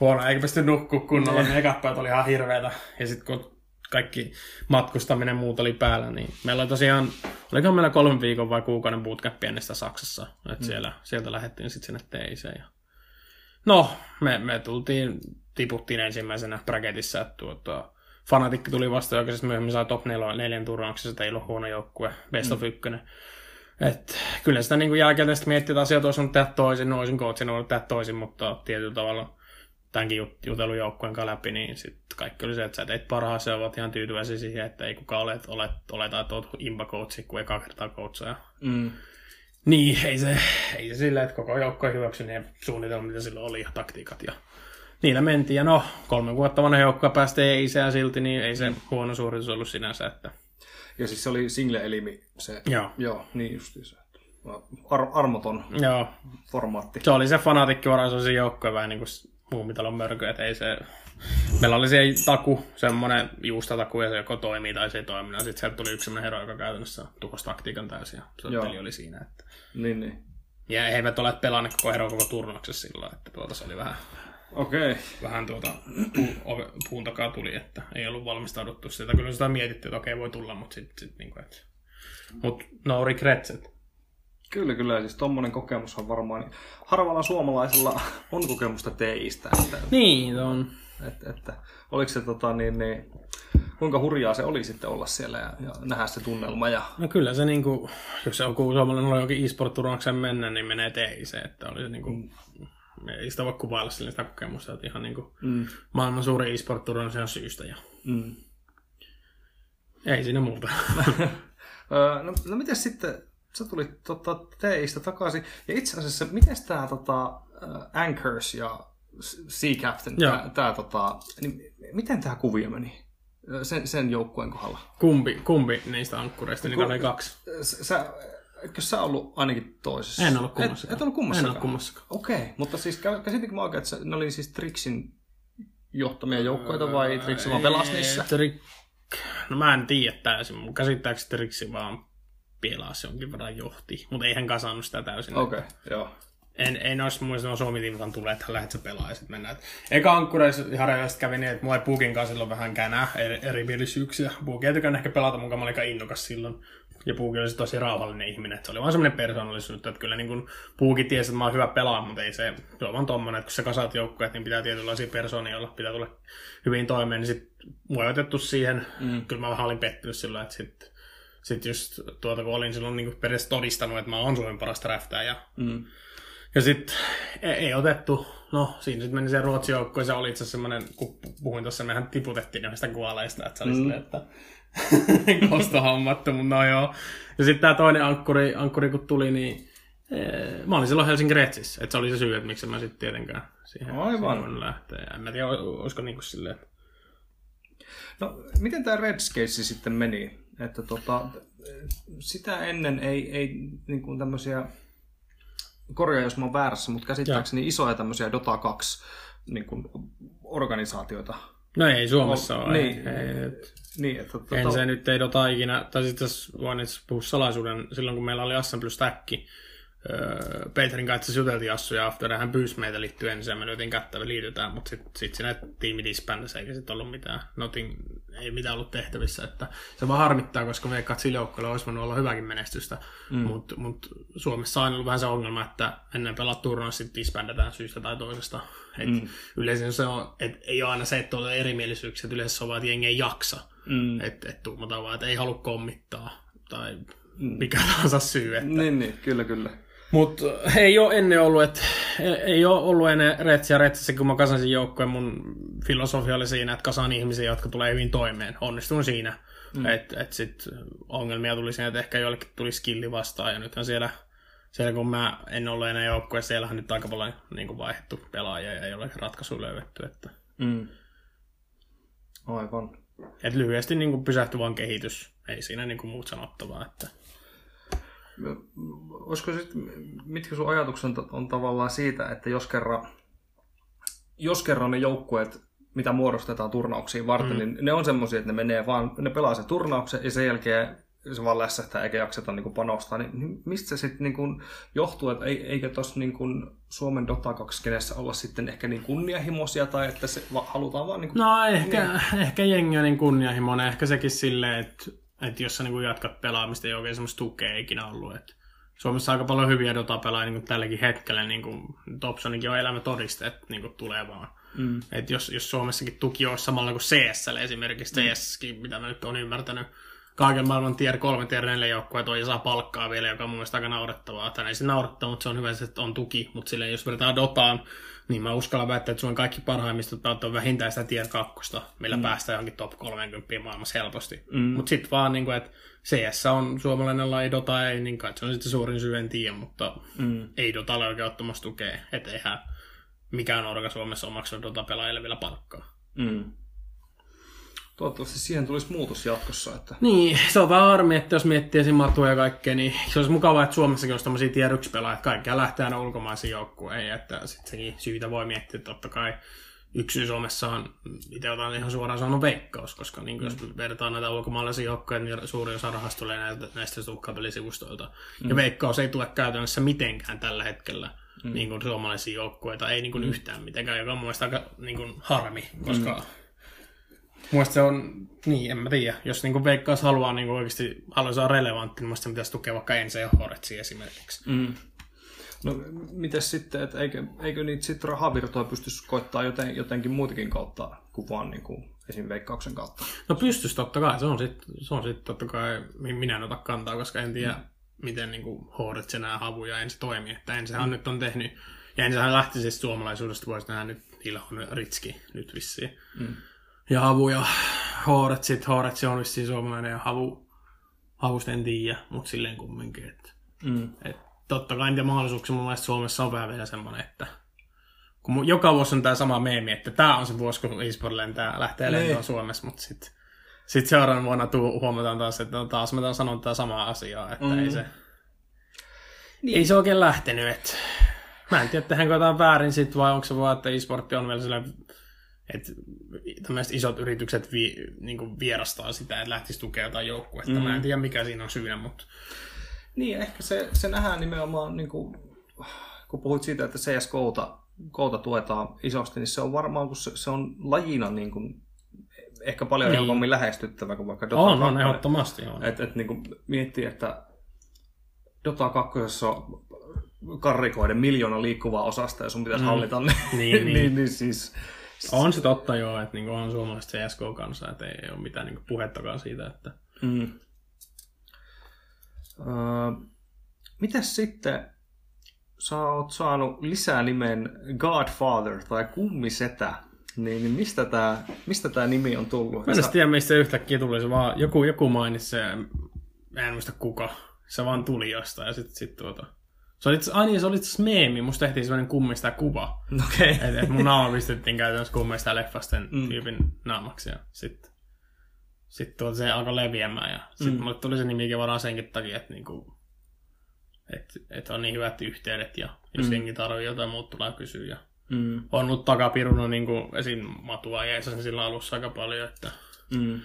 huono, eikä pysty nukkua kunnolla, niin ekat oli ihan hirveätä. Ja sitten kun kaikki matkustaminen muut oli päällä, niin meillä oli tosiaan, oliko meillä kolmen viikon vai kuukauden bootcamp pienestä Saksassa, että mm. siellä, sieltä lähdettiin sitten sinne teiseen. Ja... No, me, me tultiin, tiputtiin ensimmäisenä bracketissa, että tuota, Fanatikki tuli vasta joka siis myöhemmin sai top 4, neljän turnauksessa, ei ollut huono joukkue, best of mm. ykkönen. Et, kyllä sitä niin jälkeen miettii, että asiat olisi tehdä toisin, no olisin coachin ollut tehdä toisin, mutta tietyllä tavalla tämänkin jut- jutelun joukkueen kanssa läpi, niin sitten kaikki oli se, että sä teit parhaasi ja ovat ihan tyytyväisiä siihen, että ei kukaan ole, olet, oleta, että olet imba coachi, kun eka kertaa coachaa. Mm. Niin, ei se, ei se sillä, että koko joukko hyväksy ne suunnitelmat, mitä silloin oli, ja taktiikat. Ja niillä mentiin. Ja no, kolme vuotta vanha joukkoa päästä ei isää silti, niin ei se huono suoritus ollut sinänsä. Että... Ja siis se oli single-elimi se. Joo. Joo, niin justiinsa. Ar- armoton Joo, formaatti. se oli se fanaatikkivaraisoisin joukko vähän niin kuin muumitalon mörkö, että ei se... Meillä oli se taku, semmoinen juustataku, ja se joko toimii tai se ei toimi. Ja sitten sieltä tuli yksi semmoinen hero, joka käytännössä tukosi taktiikan täysin, ja se Joo. peli oli siinä. Että... Niin, niin. Ja he eivät ole pelanneet koko hero koko turnauksessa sillä että tuota se oli vähän, Okei. Okay. vähän tuota pu, puun takaa tuli, että ei ollut valmistauduttu sitä. Kyllä sitä mietittiin, että okei voi tulla, mutta sitten sit, niinku, että... Mut no regrets, et. Kyllä, kyllä. Siis tommonen kokemus on varmaan... niin Harvalla suomalaisella on kokemusta teistä. Että, Niin, on. että, että oliko se tota, niin, niin, kuinka hurjaa se oli sitten olla siellä ja, ja nähdä se tunnelma. Ja, No kyllä se niinku, jos se joku suomalainen on jokin e-sport-turnaukseen mennä, niin menee teise, että oli se niinku, ei sitä voi kuvailla sille sitä kokemusta, että ihan niinku mm, maailman suuri e-sport-turnaus ihan syystä ja mm. ei siinä muuta. No, no miten sitten, sä tulit tota, teistä takaisin, ja itse asiassa, miten tämä tota, äh, Anchors ja Sea Captain, tää, tää, tota, niin miten tämä kuvio meni sen, sen joukkueen kohdalla? kumpi, kumpi niistä ankkureista, niitä oli kaksi. Sä, etkö sä ollut ainakin toisessa? En ollut kummassakaan. Et, et ollut kummassakaan? En ollut kummassakaan. Okei, mutta siis kä- käsitinkö mä oikein, että ne oli siis Trixin johtamia joukkoita vai Trix vaan pelasi niissä? Trik... No mä en tiedä täysin, mutta käsittääkseni Trixi vaan pelasi jonkin verran johti, mutta eihän kasannut sitä täysin. Okei, okay, joo. En, ei noissa muista, no Suomi tiimitan tulee, että lähdet sä pelaa ja sitten mennään. Eka ankkureissa harjoista kävi niin, että mulla ei Puukin kanssa silloin vähän känää eri, erimielisyyksiä. Puuki ei tykännyt ehkä pelata mukaan, mä olin aika innokas silloin. Ja Puuki oli tosi rauhallinen ihminen, että se oli vaan semmoinen persoonallisuus, että kyllä niin kuin Puuki tiesi, että mä oon hyvä pelaa, mutta ei se, se on vaan tommonen, että kun sä kasaat joukkueet, niin pitää tietynlaisia persoonia olla, pitää tulla hyvin toimeen, niin sit mua ei otettu siihen. Mm. Kyllä mä vähän olin pettynyt sillä, että sitten sit just tuota, kun olin silloin niin periaatteessa todistanut, että mä oon Suomen paras draftaa ja Mm. ja sitten ei, ei otettu, no siinä sitten meni se Ruotsin joukko ja se oli itse asiassa semmoinen, kun puhuin tuossa, mehän tiputettiin näistä kuoleista, että se oli mm. silleen, että kostohammattu, mutta no joo. Ja sitten tämä toinen ankkuri, ankkuri kun tuli, niin ee, mä olin silloin Helsingin Retsissä, että se oli se syy, että miksi mä sitten tietenkään siihen, Aivan. siihen. Ja en mä tiedä, ol- olisiko niinku silleen, että No, miten tämä Reds case sitten meni? Että tota, sitä ennen ei, ei niin kuin tämmöisiä, korjaa jos mä oon väärässä, mutta käsittääkseni isoja tämmöisiä Dota 2 niin kuin, organisaatioita. no ei Suomessa Ol- ole. niin. Ei, ei, et- Niin, että tota, En se nyt ei dota ikinä, tai sitten jos voin puhua salaisuuden, silloin kun meillä oli Assemble Stack, öö, Peterin kanssa juteltiin Assu ja After, hän pyysi meitä liittyen ensin, me lyötiin kättä, me liitytään, mutta sitten sit siinä tiimi disbandasi, eikä sitten ollut mitään, nothing, ei mitään ollut tehtävissä, että se vaan harmittaa, koska me sillä joukkueella olisi voinut olla hyväkin menestystä, mm. mutta mut Suomessa on aina ollut vähän se ongelma, että ennen pelaat turnaus, sitten disbandataan syystä tai toisesta, et mm. yleensä se on, et ei ole aina se, että on erimielisyyksiä, että yleensä se on vaan, että jengi ei jaksa, Mm. että et tuumataan vaan, että ei halua kommittaa tai mikä tahansa syy. Että. Niin, niin, kyllä, kyllä. Mutta ei ole ennen ollut, että ei ole ollut ennen retsiä retsissä, kun mä kasasin joukkojen. Mun filosofia oli siinä, että kasaan ihmisiä, jotka tulee hyvin toimeen. Onnistun siinä. Mm. Että et sit ongelmia tuli siinä, että ehkä joillekin tuli skilli vastaan. Ja nythän siellä, siellä kun mä en ollut enää joukkueessa, siellähän nyt aika paljon niin vaihdettu pelaajia ja ei ole ratkaisuja löydetty. Että, Mm. Aivan. et lyhyesti niin pysähtyvän kehitys. Ei siinä niin muut sanottavaa. Että. Olisiko sit, mitkä sun ajatukset on, tavallaan siitä, että jos kerran, jos kerran ne joukkueet, mitä muodostetaan turnauksiin varten, mm. niin ne on semmoisia, että ne menee vaan, ne pelaa se turnauksen ja sen jälkeen se vaan lässähtää eikä jakseta niin panostaa, niin mistä se sitten niin johtuu, että ei, eikö tuossa niin Suomen Dota 2 kenessä olla sitten ehkä niin kunnianhimoisia tai että se va, halutaan vaan niin kuin, No ehkä, niin. ehkä jengi on niin kunnianhimoinen. Ehkä sekin silleen, että, että jos sä niin jatkat pelaamista, ei oikein semmoista tukea ikinä ollut. Että Suomessa on aika paljon hyviä Dota-pelaajia niin tälläkin hetkellä. Niin kuin Topsonikin on elämä todiste, että niin kuin tulee vaan. Mm. Et jos, jos Suomessakin tuki olisi samalla kuin CSL esimerkiksi, mm. CS, mitä mä nyt olen ymmärtänyt, kaiken maailman tier 3, tier 4 joukkueet on ja saa palkkaa vielä, joka on mun mielestä aika naurettavaa. Tai ei se naurettaa, mutta se on hyvä, että on tuki. Mutta silleen, jos verrataan Dotaan, niin mä uskallan väittää, että on kaikki parhaimmista pelata on vähintään sitä tier 2, millä mm. päästään johonkin top 30 maailmassa helposti. Mm. Mutta sitten vaan, niin kuin, että CS on suomalainen laji, Dota ei, niin kai se on sitten suurin syy, en tiedä, mutta mm. ei Dota ole oikein ottamassa tukea. Että eihän mikään orga Suomessa on maksanut Dota-pelaajille vielä palkkaa. Mm. Toivottavasti siihen tulisi muutos jatkossa. Että... Niin, se on vähän harmi, että jos miettii esim. matua ja kaikkea, niin se olisi mukavaa, että Suomessakin olisi tämmöisiä 1 pelaajia, että kaikkia lähtee aina ulkomaisiin joukkueihin, että sitten sekin syytä voi miettiä, että totta kai yksi syy Suomessa on, itse otan ihan suoraan sanonut veikkaus, koska niin mm. jos vertaan näitä ulkomaalaisia joukkoja, niin suuri osa rahasta tulee näistä, näistä tuhkapelisivustoilta. Mm. Ja veikkaus ei tule käytännössä mitenkään tällä hetkellä mm. niin kuin suomalaisia joukkueita, ei niin kuin mm. yhtään mitenkään, joka on mielestäni aika niin kuin harmi, koska mm Mielestäni se on, niin en mä tiedä, jos niin Veikkaus haluaa niin oikeasti haluaa relevantti, niin mielestäni pitäisi tukea vaikka Ense ja Horetsi esimerkiksi. Mm. No miten sitten, että eikö, eikö niitä sitten rahavirtoja pystyisi koittaa joten, jotenkin muutakin kautta kuin vaan niin kuin esim. veikkauksen kautta? No pystyisi totta kai, se on sitten se on sit totta kai, minä en ota kantaa, koska en tiedä, mm. miten niin Horetsi nämä havuja ensi toimii. Että ensihän mm. nyt on tehnyt, ja ensihän lähti siis suomalaisuudesta, voisi nähdä nyt Ilhon Ritski nyt vissiin. Mm ja Havu ja Hooret, sit Hooret on vissiin suomalainen ja Havu, Havusta en tiedä, mutta silleen kumminkin. Että, mm. et, totta kai niitä mahdollisuuksia mun mielestä Suomessa on vähän vielä semmoinen, että kun joka vuosi on tämä sama meemi, että tämä on se vuosi, kun eSport lentää, lähtee niin. lentoon Suomessa, mutta sitten sit seuraavana vuonna tuu, huomataan taas, että taas me sanon tätä samaa asiaa, että mm. ei se niin. ei se oikein lähtenyt. Että, mä en tiedä, tehdäänkö jotain väärin sitten vai onko se vaan, että eSport on vielä sellainen että tämmöiset isot yritykset vi, niin kuin vierastaa sitä, että lähtisi tukea jotain joukkuetta. Mm. Mä en mm. tiedä, mikä siinä on syynä, mutta... Niin, ehkä se, se nähdään nimenomaan, niin kuin, kun puhuit siitä, että CSGOta kouta tuetaan isosti, niin se on varmaan, kun se, se on lajina niin kuin, ehkä paljon niin. helpommin lähestyttävä kuin vaikka Dota on, 2. On, ehdottomasti on. Et, et, niin kuin miettii, että Dota 2 on karrikoiden miljoona liikkuvaa osasta ja sun pitäisi mm. hallita ne. Niin, niin. niin, niin siis on se totta joo, että niinku on suomalaiset CSK kanssa, että ei ole mitään niinku puhettakaan siitä. Että... Mm. Uh, mitäs sitten, sä oot saanut lisää nimen Godfather tai Kummisetä, niin, niin mistä tämä mistä tää nimi on tullut? Mä en sä... tiedä, mistä yhtäkkiä tuli, se vaan joku, joku mainitsi se, en muista kuka, se vaan tuli jostain ja sitten sit tuota, se oli, ai niin, se oli itse meemi, musta tehtiin sellainen kummista kuva. Okei. Okay. Et, et mun naama pistettiin käytännössä kummista leffasten mm. tyypin naamaksi ja sitten sit tuolta se alkoi leviämään ja sitten mm. mulle tuli se nimikin varmaan senkin takia, että niinku, et, et on niin hyvät yhteydet ja jos mm. jengi tarvii jotain muuta tulee kysyä ja mm. on ollut takapiruna niinku esim. Matua ja sen sillä alussa aika paljon, että mm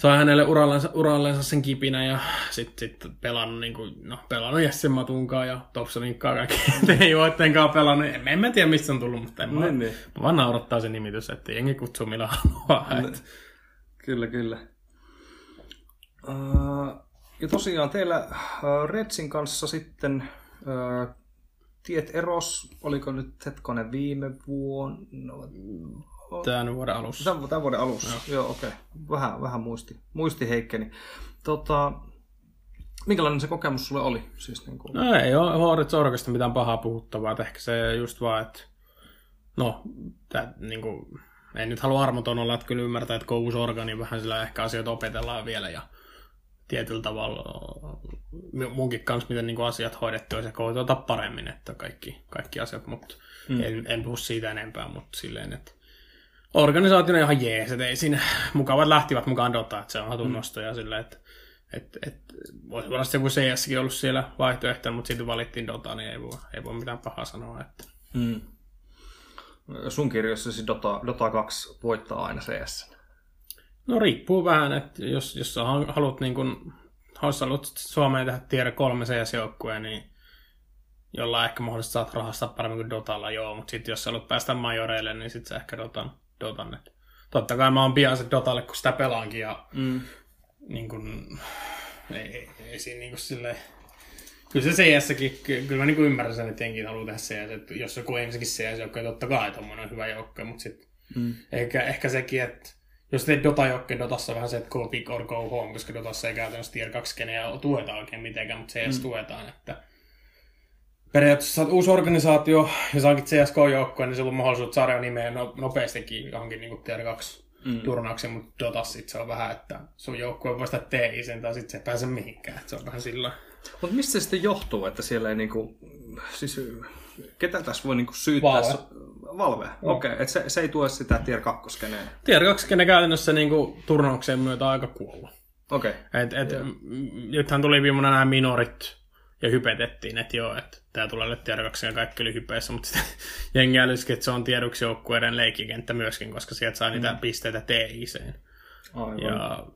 sai hänelle urallensa, urallensa sen kipinä ja sitten sit pelannut, niin kuin, no, pelannut Jessen Matunkaan ja Thompsoninkaan kaikki joittenkaan pelannut. En, en mä tiedä, mistä se on tullut, mutta en niin, mä, niin. mä vaan naurattaa se nimitys, että jengi kutsuu millä haluaa. Et. Kyllä, kyllä. Uh, ja tosiaan teillä uh, Redsin kanssa sitten uh, tiet eros, oliko nyt hetkonen viime vuonna? Tämän vuoden alussa. Tämän, tämän vuoden alussa, joo, joo okei. Okay. Vähän, vähän muisti, muisti heikkeni. Tota, minkälainen se kokemus sulle oli? Siis niin kuin... No ei ole Horrit Sorgasta mitään pahaa puhuttavaa, että ehkä se just vaan, että no, tää, niin kuin, en nyt halua armoton olla, että kyllä ymmärtää, että kun uusi orga, niin vähän sillä ehkä asioita opetellaan vielä ja tietyllä tavalla munkin kanssa, miten niin asiat hoidettu ja se koetaan paremmin, että kaikki, kaikki asiat, mutta mm. en, en puhu siitä enempää, mutta silleen, että organisaationa ihan jees, että ei siinä mukavat lähtivät mukaan Dota, että se on hatunnosto mm. ja että et, et, voisi varmasti joku CSkin ollut siellä vaihtoehto, mutta sitten valittiin Dota, niin ei voi, ei voi mitään pahaa sanoa. Että. Mm. Sun kirjoissasi Dota, Dota 2 voittaa aina CS? No riippuu vähän, että jos, jos sä haluat, niin kun, haluat Suomeen tehdä tiedä kolme CS-joukkueen, niin jolla ehkä mahdollisesti saat rahasta paremmin kuin Dotalla, joo, mutta sitten jos sä haluat päästä majoreille, niin sitten sä ehkä Dotan Dotan. Et totta kai mä oon pian se Dotalle, kun sitä pelaankin ja mm. niin kun, ei, ei, ei siinä niin kuin silleen, Kyllä se CS-kin, kyllä mä niin ymmärrän sen, että jenkin haluaa tehdä CS, että jos joku ensinnäkin CS-joukko, totta kai tommonen on hyvä joukko, mutta sitten mm. ehkä, ehkä sekin, että jos teet Dota jokkeen Dotassa vähän se, että go big or go home, koska Dotassa ei käytännössä tier 2 skeneä tueta oikein mitenkään, mutta CS mm. tuetaan, että periaatteessa sä oot uusi organisaatio ja saakin CSK-joukkoja, niin sulla on mahdollisuus saada nimeä no, nopeastikin johonkin niin tier 2 mm. turnauksen, mutta Dotassa sit se on vähän, että sun joukkue voi sitä TI sen tai sitten se ei pääse mihinkään, että se on vähän sillä Mutta mistä se sitten johtuu, että siellä ei niinku, siis ketä tässä voi niinku syyttää? Valve. Valve, no. okei. Okay. se, se ei tue sitä tier 2 skeneen. Tier 2 skene käytännössä niinku turnaukseen myötä aika kuollut. Okei. Okay. Et, et, m- nythän tuli viimeinen nämä minorit ja hypetettiin, että joo, että tämä tulee 2 ja kaikki oli hypeessä, mutta sitten jengi älysikin, että se on tiedoksi joukkueiden leikkikenttä myöskin, koska sieltä saa niitä pisteitä TICeen. Aivan. Ja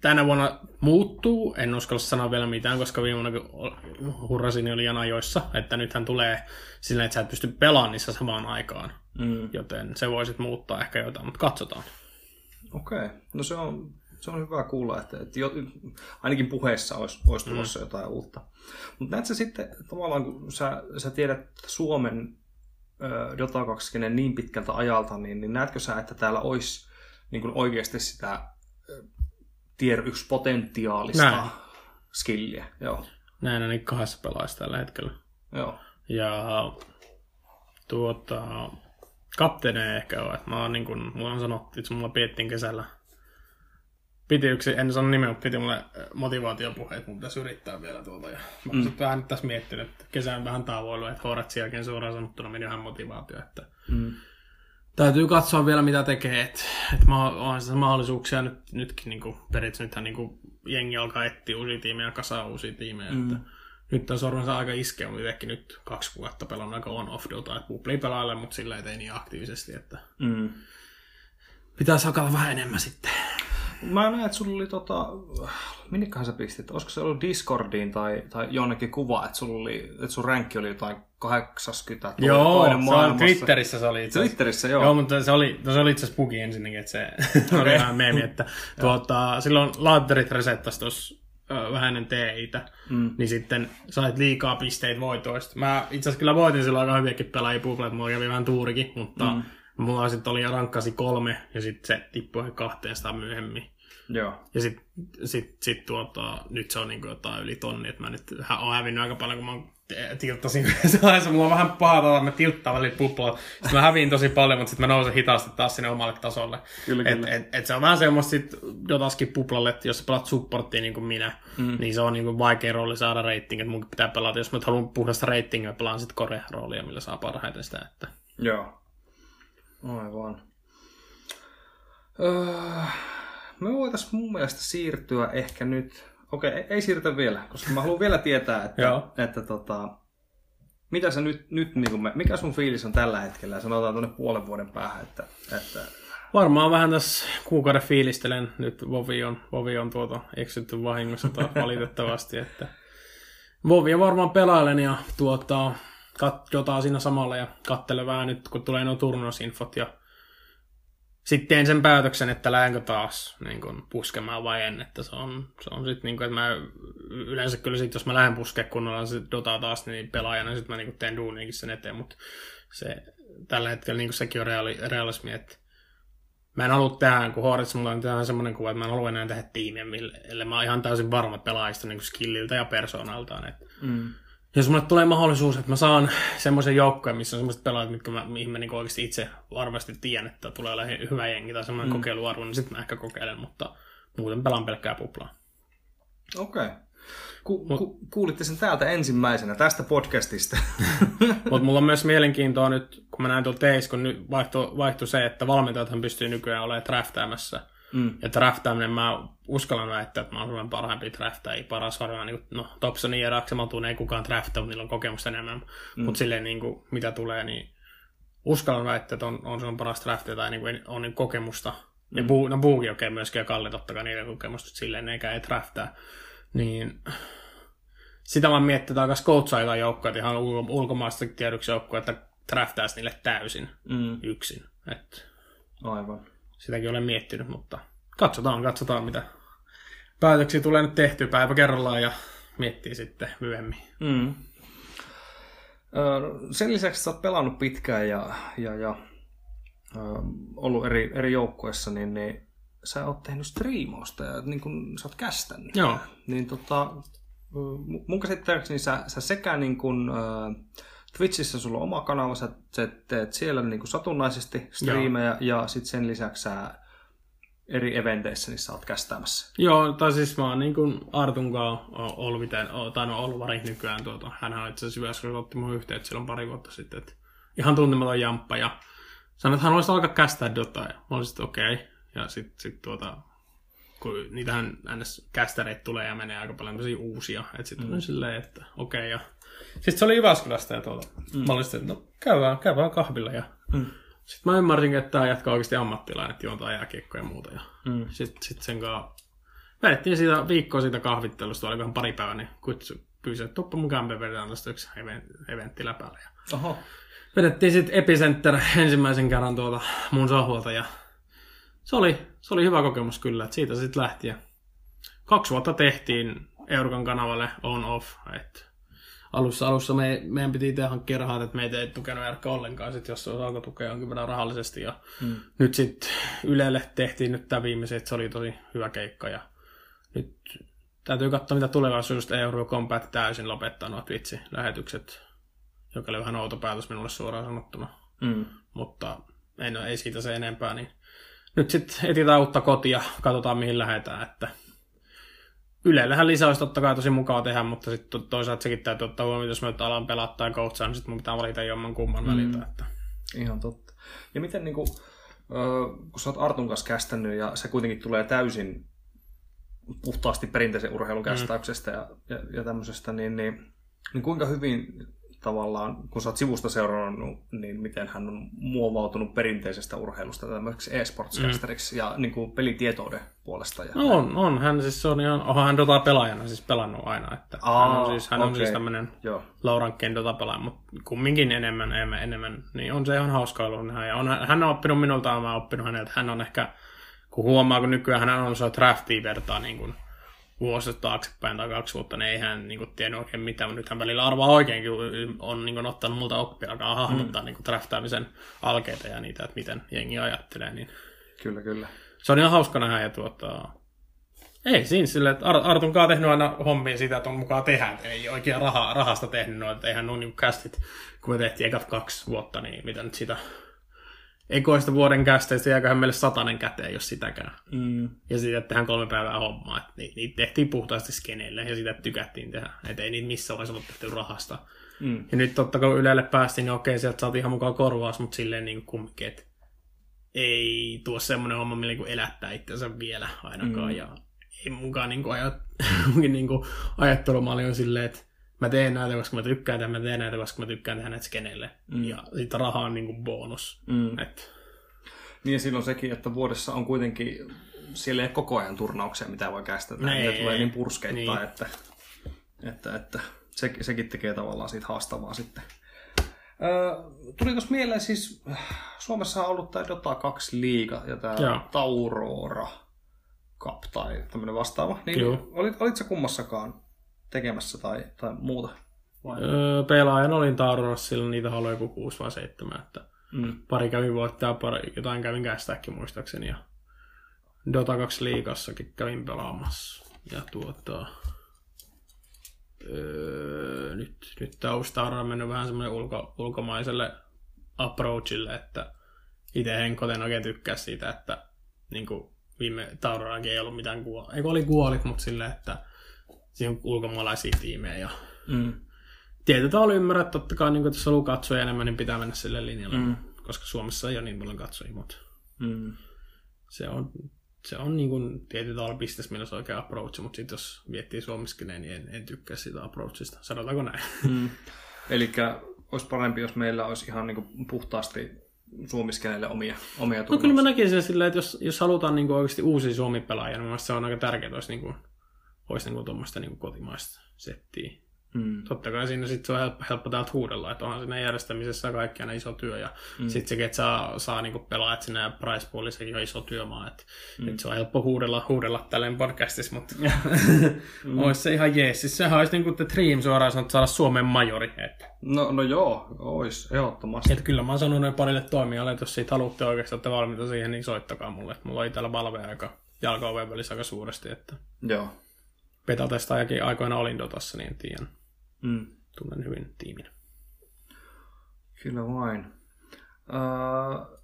tänä vuonna muuttuu, en uskalla sanoa vielä mitään, koska viime vuonna kun hurrasin oli ajoissa, että nythän tulee silleen, että sä et pysty pelaamaan niissä samaan aikaan. Mm. Joten se voisit muuttaa ehkä jotain, mutta katsotaan. Okei, okay. no se on, se on hyvä kuulla, että, että jo, ainakin puheessa olisi, olisi tulossa mm. jotain uutta. Mutta näet sä sitten tavallaan, kun sä, sä tiedät Suomen ö, Dota 2 niin pitkältä ajalta, niin, niin näetkö sä, että täällä olisi niin kuin oikeasti sitä ö, tier 1 potentiaalista Näin. skilliä? Joo. Näin niin kahdessa pelaajassa tällä hetkellä. Joo. Ja tuota, kapteeni ehkä että mä oon niin kuin, mulla on sanottu, että mulla piettiin kesällä piti yksi, en sano nimeä, mutta piti mulle motivaatiopuheet, mun pitäisi yrittää vielä tuolta. Ja mä mm. vähän nyt tässä miettinyt, että kesän vähän tavoilu, että Horatsin jälkeen suoraan sanottuna meni ihan motivaatio, että Mm. täytyy katsoa vielä mitä tekee, että, että mä on sitä mahdollisuuksia nyt, nytkin niin kuin, periaatteessa nythän niin kuin, jengi alkaa etsiä uusia tiimejä ja kasaa uusia tiimejä, mm. että nyt on sormensa aika iskeä, mutta itsekin nyt kaksi vuotta pelannut aika on-off Dota, että Google pelaajalle, mutta sillä ei tee niin aktiivisesti, että Mm. pitäisi hakata vähän enemmän sitten. Mä näen, että sulla oli tota, minnekähän sä pistit, olisiko se ollut Discordiin tai, tai jonnekin kuva, että, sulla oli, että sun ränkki oli jotain 80 toinen, Joo, toinen se oli Twitterissä se oli itse. Twitterissä, joo. Joo, mutta se oli, no se oli itse asiassa bugi ensinnäkin, että se oli ihan meemi, että tuota, silloin laatterit resettasi tuossa vähän ennen TItä, Mm. niin sitten sait liikaa pisteitä voitoista. Mä itse asiassa kyllä voitin silloin aika hyviäkin pelaajia Google, että mulla kävi vähän tuurikin, mutta mm. Mulla sitten oli rankkasi kolme ja sitten se tippui 200 myöhemmin. Joo. Ja sitten sit, sit tuota, nyt se on niin jotain yli tonni, että mä nyt oon hävinnyt aika paljon, kun mä tilttasin vaiheessa. Mulla on vähän paha, että mä tilttaan välillä puppua. Sitten mä häviin tosi paljon, mutta sitten mä nousen hitaasti taas sinne omalle tasolle. Kyllä, et, kyllä. et, et, se on vähän semmoista sit Dotaskin puplalle, että jos sä pelaat supporttia niin kuin minä, mm. niin se on niin kuin vaikea rooli saada rating, että mun pitää pelata. Jos mä haluan puhdasta ratingia, pelaan sitten korea roolia, millä saa parhaiten sitä. Että... Joo. Aivan. Öö, me voitaisiin mun mielestä siirtyä ehkä nyt. Okei, ei, ei siirrytä vielä, koska mä haluan vielä tietää, että, Joo. että tota, mitä sä nyt, nyt niin kuin mikä sun fiilis on tällä hetkellä, ja sanotaan tuonne puolen vuoden päähän, että, että Varmaan vähän tässä kuukauden fiilistelen. Nyt Vovi on, Vovi on tuota eksytty vahingossa taas valitettavasti. Että Vovia varmaan pelailen ja tuota, katsotaan siinä samalla ja katselen vähän nyt, kun tulee nuo turnausinfot ja sitten teen sen päätöksen, että lähdenkö taas niin kun, puskemaan vai en. Että se on, se on sitten niin kun, että mä yleensä kyllä sit, jos mä lähden puskemaan kunnolla se Dota taas niin pelaajana, sitten mä niin teen duuniinkin sen eteen, mutta se, tällä hetkellä niin sekin on reaali, realismi, että mä en halua tehdä, kun Horits mulla on tähän semmoinen kuva, että mä en halua enää tehdä tiimiä, ellei mä oon ihan täysin varma pelaajista niin skilliltä ja persoonaltaan. Että mm, jos mulle tulee mahdollisuus, että mä saan semmoisen joukkojen, missä on semmoiset pelaajat, mitkä mä, mihin mä niin oikeasti itse varmasti tiedän, että tulee olla hyvä jengi tai semmoinen mm. kokeiluarvo, niin sitten mä ehkä kokeilen, mutta muuten pelaan pelkkää puplaa. okei. Okay. Ku, ku, kuulitte sen täältä ensimmäisenä tästä podcastista. Mutta mulla on myös mielenkiintoa nyt, kun mä näin tuolla teis, kun nyt vaihtui, vaihtui se, että valmentajathan pystyy nykyään olemaan draftäämässä. Mm. Ja draftaaminen, mä uskallan väittää, että mä oon Suomen parhaimpi draftaajia, paras varmaan, niin kuin, no Thompsonin ja Raksemaltuun ei kukaan draftaa, niillä on kokemusta enemmän. Mm. Mutta silleen, niin kuin, mitä tulee, niin uskallan väittää, että on, on Suomen paras draftaja tai niin kuin, on niin kokemusta. Ja buu, no Buuki okei okay, myöskin ja Kalle totta kai niiden kokemusta, silleen eikä ei draftaa. Niin sitä mä miettii, että coachaa jotain joukkoja, ihan ulko, ulkomaista tiedoksi joukkoja, että draftaisi niille täysin Mm, yksin. Et aivan. Sitäkin olen miettinyt, mutta katsotaan, katsotaan mitä päätöksiä tulee nyt tehtyä päivä kerrallaan ja miettii sitten myöhemmin. Mm. Sen lisäksi sä oot pelannut pitkään ja, ja, ja ollut eri, eri joukkueissa, niin, niin sä oot tehnyt striimausta ja niin kun sä oot kästännyt. Joo. Niin tota, mu- mun käsittääkseni sä, sä sekä niin kun, äh, Twitchissä sulla on oma kanava, sä, teet siellä niin kun satunnaisesti striimejä ja sitten sen lisäksi sä eri eventeissä niin sä oot kästäämässä. Joo, tai siis mä oon niin kuin Artun kanssa ollut, miten, tai no ollut vari nykyään. Tuota. Hän on itse asiassa Jyväskylässä otti mun yhteyttä silloin pari vuotta sitten. Että ihan tuntematon jamppa ja sanoi, että hän olisi alkaa kästää Dotaa. Ja mä olisin, että okei. Okay. Ja sitten sit tuota, kun niitähän ns. kästäreitä tulee ja menee aika paljon uusia. Että sitten mm. silleen, että okei. Okay, ja sitten se oli Jyväskylästä ja tuota, mm. mä olisin, että no käydään, käydään kahvilla. Ja mm. Sitten mä ymmärsin, että tämä jatkaa oikeasti ammattilainen, että juontaa jääkiekkoja ja muuta. Ja mm. Sitten sit sen kanssa vedettiin siitä viikkoa siitä kahvittelusta, olikohan pari päivää, niin kutsu pyysi, että tuppa mukaan me vedetään tästä yksi eventti läpällä. Ja Oho. Vedettiin sitten Epicenter ensimmäisen kerran tuolta mun sohvalta ja se oli, se oli hyvä kokemus kyllä, että siitä sitten lähti. Ja kaksi vuotta tehtiin Eurukan kanavalle on-off, että alussa, alussa me, meidän piti itse hankkia rahat, että meitä ei tukenut Erkka ollenkaan, sit, jos se olisi alkoi tukea jonkin verran rahallisesti. Ja mm. Nyt sitten Ylelle tehtiin nyt tämä viimeisin, että se oli tosi hyvä keikka. Ja nyt täytyy katsoa, mitä tulevaisuudesta Eurocom päätti täysin lopettaa nuo Twitch-lähetykset, joka oli vähän outo päätös minulle suoraan sanottuna. Mm. Mutta ei, no, ei siitä se enempää, niin nyt sitten etsitään uutta kotia, katsotaan mihin lähdetään, että Ylellähän lisää olisi totta kai tosi mukava tehdä, mutta sitten toisaalta sekin täytyy ottaa huomioon, jos mä nyt alan pelaa tai coachaa, niin sitten mun pitää valita jomman kumman mm. väliltä. Että. Ihan totta. Ja miten niin kuin, kun sä oot Artun kanssa kästänyt ja se kuitenkin tulee täysin puhtaasti perinteisen urheilukästäyksestä mm. ja, ja, ja tämmöisestä, niin, niin, niin kuinka hyvin tavallaan, kun sä oot sivusta seurannut, niin miten hän on muovautunut perinteisestä urheilusta tämmöiseksi e-sportscasteriksi mm. ja niin kuin pelitietouden puolesta. Ja no on, on. Hän siis on ihan, onhan hän Dota pelaajana siis pelannut aina. Että Aa, hän on siis, hän okay. on siis tämmöinen Laurankkeen Dota pelaaja, mutta kumminkin enemmän, enemmän, enemmän, niin on se ihan hauska ollut. Ja on, hän on oppinut minulta, mä oon oppinut häneltä. Hän on ehkä, kun huomaa, kun nykyään hän on se draftia vertaa niin kuin, vuosi taaksepäin tai kaksi vuotta, niin ei hän niin kuin, tiennyt oikein mitään, mutta nythän välillä arvaa oikeinkin, on niin kuin, ottanut multa oppia, alkaa hahmottaa mm. niin kuin, draftaamisen alkeita ja niitä, että miten jengi ajattelee. Niin... Kyllä, kyllä. Se on ihan hauska nähdä ja tuota... Ei siinä sille, että Artun kanssa tehnyt aina hommia sitä, että on mukaan tehdä. Ei oikein rahaa, rahasta tehnyt noita, eihän nuo niin kästit, kun me tehtiin ekat kaksi vuotta, niin mitä nyt sitä ekoista vuoden kästeistä jääköhän meille satanen käteen, jos sitäkään. Mm. Ja sitten tehdään kolme päivää hommaa. Et niitä, niitä tehtiin puhtaasti skeneille ja sitä tykättiin tehdä. Että ei niitä missään vaiheessa ollut tehty rahasta. Mm. Ja nyt totta kai Ylelle päästiin, niin okei, sieltä saatiin ihan mukaan korvaus, mutta silleen niin kumminkin, että ei tuo semmoinen homma, millä niin elättää itsensä vielä ainakaan. Mm. Ja ei mukaan niin kuin ajat, niin kuin ajattelumalli on silleen, että mä teen näitä, koska mä tykkään tehdä, mä teen näitä, koska mä tykkään tehdä näitä skeneille. Mm. Ja sitten raha on niinku bonus. Mm. Et... Niin ja silloin sekin, että vuodessa on kuitenkin, siellä ei ole koko ajan turnauksia, mitä voi käsitellä. Nee. Niitä tulee niin purskeittain, niin. että, että, että se, sekin tekee tavallaan siitä haastavaa sitten. Öö, tuliko mieleen siis, Suomessa on ollut tämä Dota 2 liiga ja tämä Taurora Cup tai tämmöinen vastaava. Niin olit, olit sä kummassakaan tekemässä tai, tai muuta? Öö, pelaajan olin Taurorossilla, niitä oli joku 6 vai 7, että mm. pari kävin voittaa, pari, jotain kävin kästääkin muistaakseni, ja Dota 2 liigassakin kävin pelaamassa. Ja tuota, öö, nyt, nyt Taurora on mennyt vähän semmoinen ulko, ulkomaiselle approachille, että itse Henkoten oikein tykkää siitä, että niin kuin viime Taurorakin ei ollut mitään kuolit. Ei oli kuolit, mutta silleen, että siihen ulkomaalaisia tiimejä. Ja mm. Tietyllä tavalla ymmärrät, että totta kai niin jos haluaa katsoa enemmän, niin pitää mennä sille linjalle, mm. koska Suomessa ei ole niin paljon katsojia, mutta mm. se on, se on niin kuin tietyllä tavalla bisnes mielessä oikea approach, mutta sitten jos miettii Suomessakin, niin en, en tykkää siitä approachista, sanotaanko näin. Mm. Eli olisi parempi, jos meillä olisi ihan niin kuin puhtaasti suomiskenelle omia, omia No kyllä mä näkisin sillä, että jos, jos halutaan niin kuin oikeasti uusia suomi-pelaajia, niin se on aika tärkeää, että olisi niin kuin olisi niin tuommoista niin kotimaista settiä. Mm. Totta kai siinä sitten se on helppo, helppo täältä huudella, että onhan siinä järjestämisessä kaikki aina iso työ. Ja mm. sitten sekin, että saa, saa niinku pelaajat sinne price poolissa, sekin on iso työmaa. Että mm. et se on helppo huudella, huudella tälleen podcastissa, mutta mm. olisi se ihan jees. Siis sehän olisi niinku The Dream suoraan sanottu saada Suomen majori. Että. No, no joo, olisi ehdottomasti. Että kyllä mä oon sanonut parille toimijalle, että jos siitä haluatte oikeasti olette valmiita siihen, niin soittakaa mulle. Mulla oli täällä Valve aika jalkaoven välissä aika suuresti. Että... Joo. Betatestaajakin aikoina olin Dotassa, niin tiedän. Mm. Tunnen hyvin tiimin. Kyllä vain. Uh,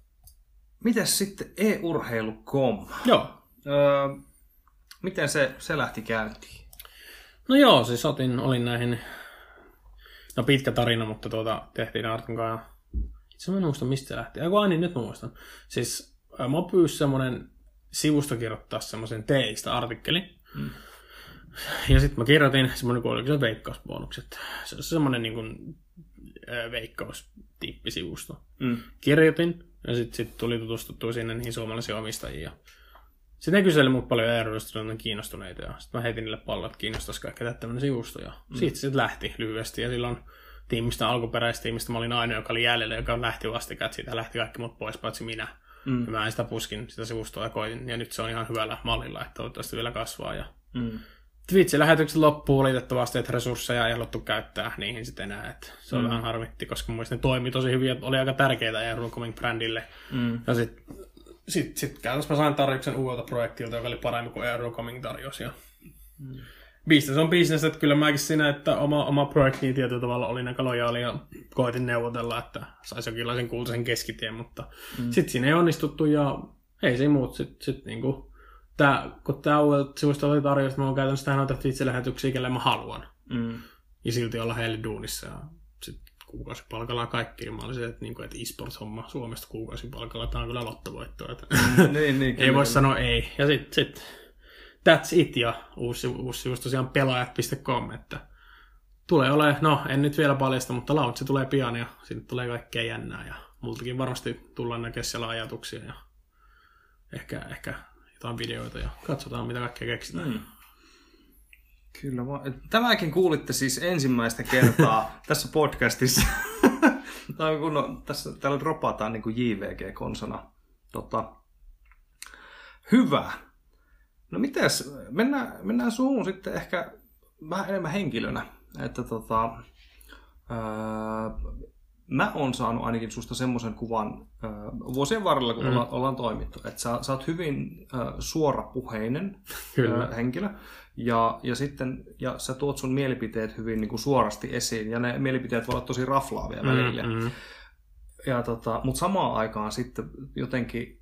mitäs sitten e-urheilu.com? Joo. Uh, miten se, se lähti käyntiin? No joo, siis otin, olin näihin, no pitkä tarina, mutta tuota, tehtiin Artun kanssa. Itse mä en muista, mistä se lähti. Eiku, niin, nyt mä muistan. Siis mä pyysin semmonen sivusto kirjoittaa semmoisen TX-artikkeli. Mm. Ja sitten mä kirjoitin semmoinen kuin oliko se veikkausbonukset. Se on semmoinen niin kuin, veikkaustippisivusto. Mm. Kirjoitin ja sitten sit tuli tutustuttua sinne niihin suomalaisiin omistajiin. Sitten ne kyseli mut paljon ehdotusta, että kiinnostuneita. Ja sitten mä heitin niille pallot, että kiinnostaisi kaikki tämmöinen sivusto. Ja mm. siitä sitten lähti lyhyesti. Ja silloin tiimistä, alkuperäistiimistä mä olin ainoa, joka oli jäljellä, joka lähti vastikään. Siitä lähti kaikki mut pois, paitsi minä. Mm. Ja mä en sitä puskin, sitä sivustoa ja koitin. Ja nyt se on ihan hyvällä mallilla, että toivottavasti vielä kasvaa. Ja mm. Twitch-lähetykset loppuu valitettavasti, että resursseja ei haluttu käyttää niihin sitten enää. Että se on mm. vähän harmitti, koska mun ne toimi tosi hyvin ja oli aika tärkeitä ja Eurocoming-brändille. Mm. Ja sitten sit, sit käytännössä mä sain tarjouksen uudelta projektilta, joka oli parempi kuin Eurocoming tarjosi. Ja... Mm. Business on business, että kyllä mäkin siinä, että oma, oma projekti tietyllä tavalla oli aika lojaali ja koitin neuvotella, että saisi jonkinlaisen kultaisen keskitien, mutta mm. sitten siinä ei onnistuttu ja ei se muut. Sitten sit, niinku, tää, kun tämä uudelta sivusta oli tarjous, että mä oon käytännössä tähän otettu itse lähetyksiä, kelle mä haluan. Mm. Ja silti olla heille duunissa. Ja sitten kuukausipalkalla kaikki. Mä olisin, että, niin kuin, että e-sports-homma Suomesta kuukausipalkalla, tämä on kyllä lottovoitto. Että mm, niin, niin, ei voi sanoa ei. Ja sitten sit, that's it ja uusi, uusi sivus tosiaan pelaajat.com, että tulee ole, no en nyt vielä paljasta, mutta launchi tulee pian ja sinne tulee kaikkea jännää ja multakin varmasti tullaan näkemään siellä ajatuksia ja ehkä, ehkä jotain videoita ja katsotaan, mitä kaikkea keksitään. Mm. Kyllä vaan. Tämäkin kuulitte siis ensimmäistä kertaa tässä podcastissa. tai kun no, tässä, täällä dropataan niin kuin JVG-konsona. Tota, hyvä. No mites, mennään, mennään suuhun sitten ehkä vähän enemmän henkilönä. Että tota, öö, mä oon saanut ainakin susta semmoisen kuvan äh, vuosien varrella, kun mm. olla, ollaan toimittu, että sä, sä oot hyvin äh, suorapuheinen Kyllä. Äh, henkilö, ja, ja sitten ja sä tuot sun mielipiteet hyvin niin kuin suorasti esiin, ja ne mielipiteet voivat olla tosi raflaavia mm, välillä. Mm. Ja tota, mutta samaan aikaan sitten jotenkin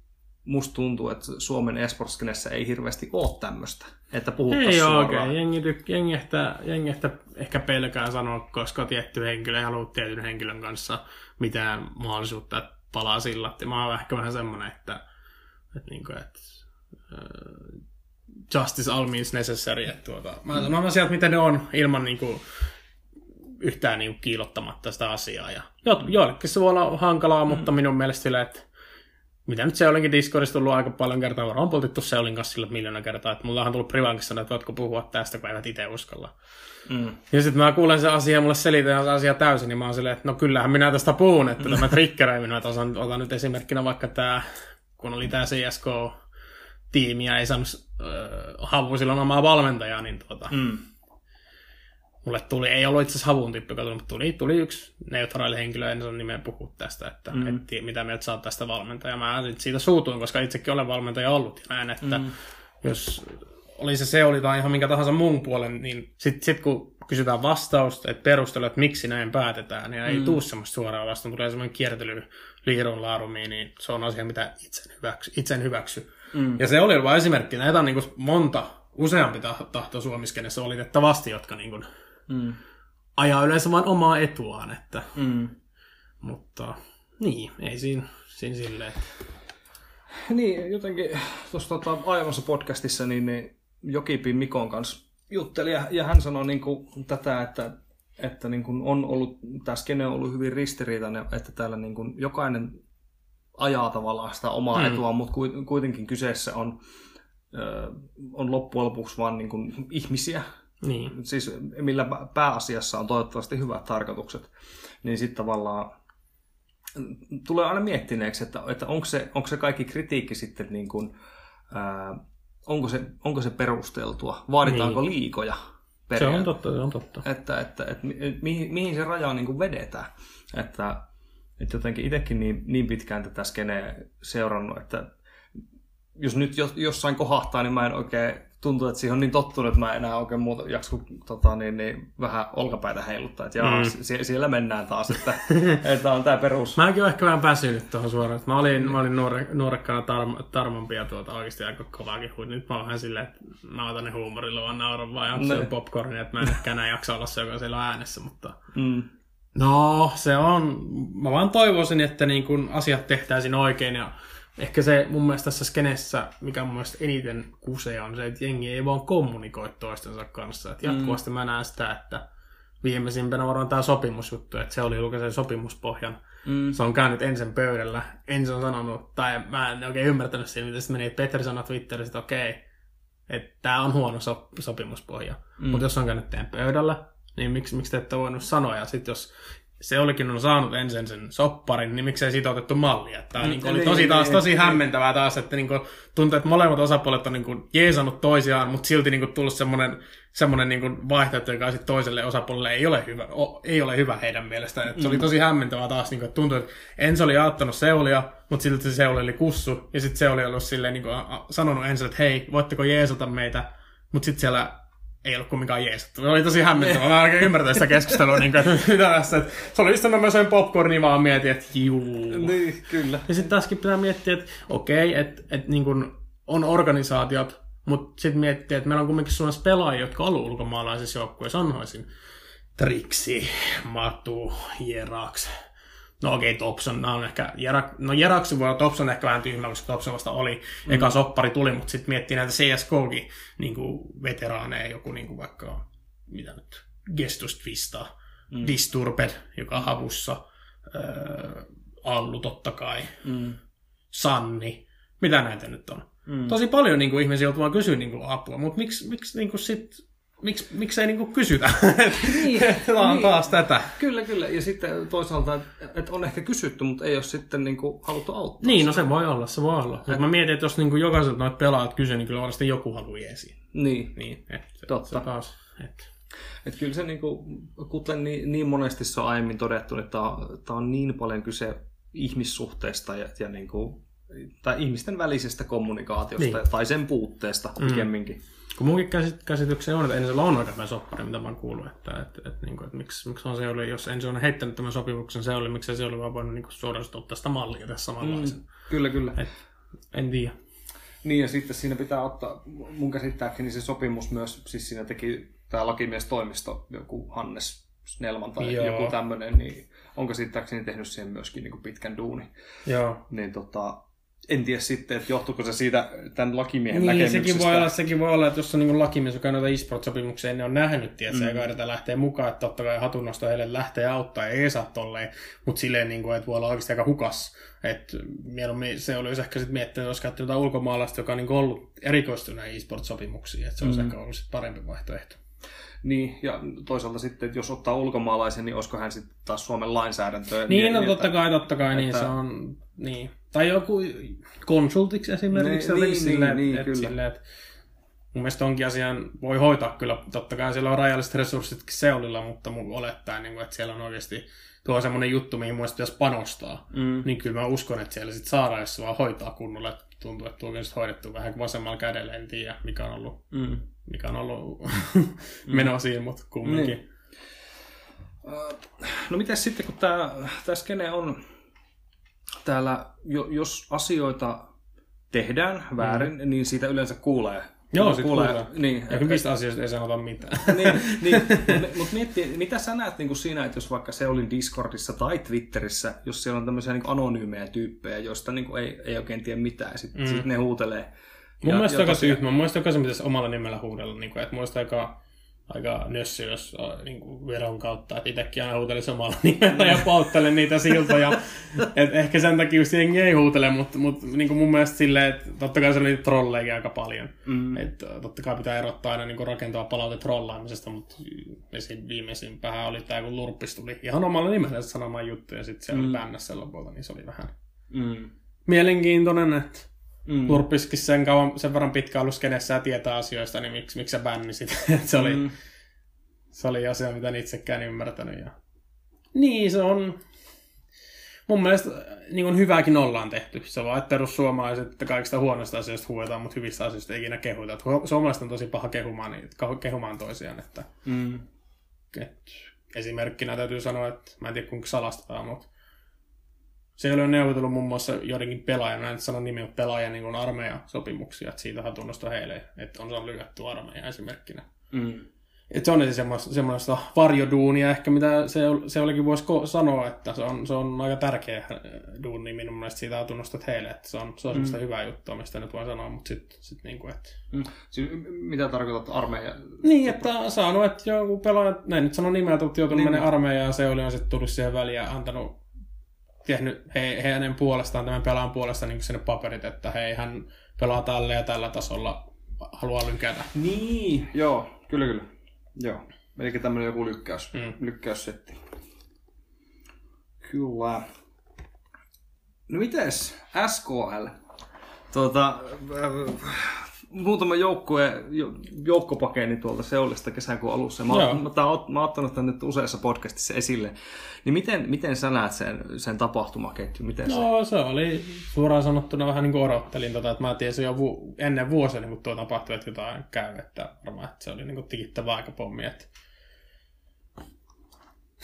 musta tuntuu, että Suomen esportskenessä ei hirveästi ole tämmöistä, että puhuttaisiin Ei suoraan. oikein. Jengi, jengi, ehkä, jengi ehkä, ehkä pelkää sanoa, koska tietty henkilö ei halua tietyn henkilön kanssa mitään mahdollisuutta, että palaa sillä. Mä oon ehkä vähän semmoinen, että, että, niin kuin, että uh, justice all means necessary. Että tuota, mä sanon asiat, mitä ne on, ilman niin kuin, yhtään niin kuin, kiilottamatta sitä asiaa. Ja jo, joillekin se voi olla hankalaa, mm. mutta minun mielestä sillä, että mitä nyt se olinkin Discordissa tullut aika paljon kertaa, varmaan poltittu se olin kanssa sillä miljoona kertaa, että mulla on tullut privankissa että voitko puhua tästä, kun eivät itse uskalla. Mm. Ja sitten mä kuulen se asia, mulle selitään se asia täysin, niin mä oon silleen, että no kyllähän minä tästä puhun, että tämä triggeröi minua, että otan, otan nyt esimerkkinä vaikka tämä, kun oli tämä CSK-tiimi ja ei saanut äh, havu silloin omaa valmentajaa, niin tuota, mm mulle tuli, ei ollut itse asiassa havun mutta tuli, tuli yksi neutraali henkilö, en saa nimeä puhua tästä, että mm. et, mitä mieltä saat tästä valmentajaa. Mä siitä suutuin, koska itsekin olen valmentaja ollut ja näin, että mm. jos oli se se oli tai ihan minkä tahansa muun puolen, niin sitten sit kun kysytään vastausta, että perustelu, että miksi näin päätetään, niin ei mm. tuu semmoista suoraa vastaan, tulee semmoinen kiertely liirun laarumiin, niin se on asia, mitä itsen hyväksy. Itsen hyväksy. Mm. Ja se oli vain esimerkki. Näitä on niin kuin monta, useampi tahto suomiskenessä olitettavasti, jotka niin kuin mm. ajaa yleensä vain omaa etuaan. Että, mm. Mutta niin, ei siinä, siinä silleen. Niin, jotenkin tuossa tota, aiemmassa podcastissa niin, niin Jokipin Mikon kanssa jutteli ja, ja hän sanoi niin kuin, tätä, että, että niin kuin on ollut, tämä skene on ollut hyvin ristiriitainen, että täällä niin kuin, jokainen ajaa tavallaan sitä omaa mm. etua, mutta kuitenkin kyseessä on, on loppujen lopuksi vain niin kuin ihmisiä, Niin. siis millä pääasiassa on toivottavasti hyvät tarkoitukset, niin sitten tavallaan tulee aina miettineeksi, että, että onko, se, onko se kaikki kritiikki sitten niin kuin, ää, onko, se, onko se perusteltua, vaaditaanko niin. liikoja Se on totta, se on totta. Että, että, että, että mihin, mihin se raja niin kuin vedetään. Että, että jotenkin itsekin niin, niin pitkään tätä skeneä seurannut, että jos nyt jossain kohahtaa, niin mä en oikein tuntuu, että siihen on niin tottunut, että mä en enää oikein muuta jaksu tota, niin, niin, vähän olkapäitä heiluttaa. Että jaa, mm. sie- siellä mennään taas, että, että on tämä perus. Mäkin olen ehkä vähän väsynyt tuohon suoraan. Mä olin, mä olin nuore, nuorekkana tar- tarmompia tuota oikeasti aika kovaakin huin. Nyt mä oon vähän silleen, että mä otan ne huumorilla vaan nauran vai onko se popcornia, että mä en ehkä enää jaksa olla se, joka siellä on äänessä, mutta... Mm. No, se on... Mä vaan toivoisin, että niin kun asiat tehtäisiin oikein ja ehkä se mun mielestä tässä skenessä, mikä mun mielestä eniten kusee on se, että jengi ei vaan kommunikoi toistensa kanssa. Että jatkuvasti mm. mä näen sitä, että viimeisimpänä varmaan tämä sopimusjuttu, että se oli julkaisen sopimuspohjan. Mm. Se on käynyt ensin pöydällä. Ensin on sanonut, tai mä en oikein ymmärtänyt siinä, miten se meni, että Petteri sanoi Twitterissä, että okei, että tämä on huono so- sopimuspohja. Mm. Mutta jos on käynyt teidän pöydällä, niin miksi, miksi te ette voinut sanoa? Ja sitten jos se olikin on saanut ensin sen sopparin, niin miksei siitä otettu mallia. Tämä mm, niin oli tosi niin, taas tosi niin, hämmentävää taas, että niin kuin, tuntuu, että molemmat osapuolet on niin kuin, jeesannut toisiaan, mutta silti niin kuin, tullut semmoinen, semmoinen niin kuin, vaihtoehto, joka sitten toiselle osapuolelle ei ole hyvä, o, ei ole hyvä heidän mielestään. Että se oli mm. tosi hämmentävää taas, niin kuin, että tuntui, että ensin oli auttanut Seulia, mutta silti se Seuli oli kussu, ja sitten Seuli oli ollut silleen, niin kuin, sanonut ensin, että hei, voitteko jeesata meitä, mutta sitten siellä ei ollut kumminkaan jeesattu. Se oli tosi hämmentävää. Mä oikein ymmärtänyt sitä keskustelua. niin kuin, että, tässä, että se oli just mä söin popcornia vaan mietin, että juu. Niin, kyllä. Ja sitten taaskin pitää miettiä, että okei, okay, että, että niin kuin on organisaatiot, mutta sitten miettiä, että meillä on kumminkin Suomessa pelaajia, jotka on ollut ulkomaalaisissa joukkueissa. Onhoisin Triksi, Matu, Jeraks, No okei, okay, Topson on ehkä, Jerak, no Jeraksen voi olla Topson ehkä vähän tyhmä, koska Topson vasta oli, mm. eka soppari tuli, mutta sitten miettii näitä CSGOkin niin veteraaneja, joku niin kuin vaikka, mitä nyt, Gestus Twista, mm. Disturbed, joka on havussa, äh, Allu totta kai, mm. Sanni, mitä näitä nyt on. Mm. Tosi paljon niin kuin, ihmisiä joutuu vaan kysyä niin kuin, apua, mutta miksi, miksi niin kuin, sit miksi, miksi ei niinku kysytä? Niin, niin. taas tätä. Kyllä, kyllä. Ja sitten toisaalta, että on ehkä kysytty, mutta ei ole sitten niinku haluttu auttaa. Niin, no se voi olla, se voi olla. Et... Mä mietin, että jos niinku jokaiselta noita pelaajat kysyy, niin kyllä varmasti joku haluaa jeesiin. Niin. Niin, et, Totta. Se taas, et. Et kyllä se, niinku, kuten niin, niin monesti se on aiemmin todettu, että tämä on niin paljon kyse ihmissuhteista ja, ja niinku, tai ihmisten välisestä kommunikaatiosta niin. tai sen puutteesta mm. pikemminkin. Kun munkin käsitykseni on, että Ensellä on aika hyvä soppari, mitä mä oon kuullut, että, että, että, niin kuin, että miksi, miksi on se oli, jos Ensi on heittänyt tämän sopimuksen, se oli, miksi se oli vaan voinut niin suoraan ottaa sitä mallia tässä samanlaisen. Mm, kyllä, kyllä. Et, en tiedä. Niin, ja sitten siinä pitää ottaa, mun käsittääkseni se sopimus myös, siis siinä teki tämä lakimiestoimisto, joku Hannes Snellman tai Joo. joku tämmöinen, niin onko käsittääkseni tehnyt siihen myöskin niin kuin pitkän duuni. Joo. Niin tota, en tiedä sitten, että johtuuko se siitä tämän lakimiehen niin, näkemyksestä. Sekin voi, olla, sekin voi olla, että jos on niin lakimies, joka noita e-sport-sopimuksia ne on nähnyt, tietysti, mm. ja kaidata lähtee mukaan, että totta kai hatunnosto heille lähtee auttaa ja ei saa tolleen, mutta silleen, niin kuin, että voi olla oikeasti aika hukas. Että mieluummin se olisi ehkä sitten miettinyt, että olisi käyttänyt jotain ulkomaalaista, joka on niin ollut erikoistunut e-sport-sopimuksiin, että se olisi mm. ehkä ollut parempi vaihtoehto. Niin, ja toisaalta sitten, että jos ottaa ulkomaalaisen, niin olisiko hän sitten taas Suomen lainsäädäntöä? Niin, no totta kai, totta kai, niin että... niin se on, niin. Tai joku konsultiksi esimerkiksi. Niin, niin, sille, niin, niin, kyllä. Sille, että mun mielestä onkin asian voi hoitaa kyllä. Totta kai siellä on rajalliset resurssit Seulilla, mutta mun olettaa, niin että siellä on oikeasti tuo semmoinen juttu, mihin mun pitäisi panostaa. Mm. Niin kyllä mä uskon, että siellä sitten saadaan, jos se vaan hoitaa kunnolla. Että tuntuu, että tuo on hoidettu vähän vasemmalla kädellä, en tiedä mikä on ollut, mm. mikä on ollut meno siinä, mutta kumminkin. Niin. No miten sitten, kun tämä, tämä skene on täällä, jos asioita tehdään väärin, mm. niin siitä yleensä kuulee. Joo, sitten kuulee. kuulee. Niin, ja mistä asioista ei sanota mitään. niin, niin, mutta mietti, mitä sä näet niin kuin siinä, että jos vaikka se oli Discordissa tai Twitterissä, jos siellä on tämmöisiä niin anonyymejä tyyppejä, joista niin kuin ei, ei oikein tiedä mitään, sitten mm. sit ne huutelee. Mun ja, mielestä aika tosiaan... tyhmä. Mun mielestä jokaisen pitäisi omalla nimellä huudella. Niin kuin, että mun aika aika nössy, jos niin kuin veron kautta. Että itsekin aina huutelin samalla nimellä ja polttelen niitä siltoja. Et ehkä sen takia just jengi ei huutele, mutta, mutta niin kuin mun mielestä silleen, että totta kai se oli trolleja aika paljon. Mm. Et, totta kai pitää erottaa aina niin kuin rakentava palaute trollaamisesta, mutta esim. viimeisimpään oli tämä, kun Lurppis tuli ihan omalla nimellä sanomaan juttuja, ja sitten se mm. oli bännässä lopulta, niin se oli vähän mm. mielenkiintoinen, että Mm. Lurpiskin sen, kauan, sen verran pitkä ollut skenessä ja tietää asioista, niin miksi, miksi sä bännisit? se, oli, mm. se oli asia, mitä en itsekään ymmärtänyt. Ja... Niin, se on... Mun mielestä niin on hyväkin ollaan tehty. Se on vaan, että perussuomalaiset että kaikista huonoista asioista huuetaan, mutta hyvistä asioista ei ikinä kehuta. Suomalaiset on tosi paha kehumaan, niin, kehumaan toisiaan. Että, mm. et, esimerkkinä täytyy sanoa, että mä en tiedä kuinka salastetaan, mutta se oli neuvotellut muun muassa joidenkin pelaajan, mä en sano nimeä, pelaajan niin armeijasopimuksia, että siitä tunnustaa heille, että on saanut lykätty armeija esimerkkinä. Mm. Et se on semmoista, semmoista varjoduunia ehkä, mitä se, se olikin voisi sanoa, että se on, se on aika tärkeä äh, duuni minun mielestä siitä on tunnustat heille, että se on, se on mm. semmoista hyvää juttua, mistä nyt voi sanoa, mutta sitten sit niinku, että... Mm. Siis, mitä tarkoitat armeija? Niin, että saanut, että joku pelaaja, näin nyt sano nimeä, mutta joutunut niin. menemään armeijaan ja se oli on sitten tullut siihen väliin ja antanut tehnyt he, he hänen puolestaan, tämän pelaan puolesta niin sinne paperit, että hei, hän pelaa tällä ja tällä tasolla, haluaa lykätä. Niin, joo, kyllä kyllä. Joo, eli tämmöinen joku lykkäys, mm. lykkäyssetti. Kyllä. No mites SKL? Tuota, muutama joukkue, joukkopakeeni tuolta Seulista kesäkuun alussa. Mä, Joo. mä, mä, mä oon ottanut tämän nyt useassa podcastissa esille. Niin miten, miten sä näet sen, sen tapahtumaketju? Miten no se? se oli suoraan sanottuna vähän niin kuin odottelin, tota, että mä tiesin jo vu- ennen vuosia, niin kun tuo tapahtui, että jotain käy, että varmaan että se oli niin kuin tikittävä pommi. Että...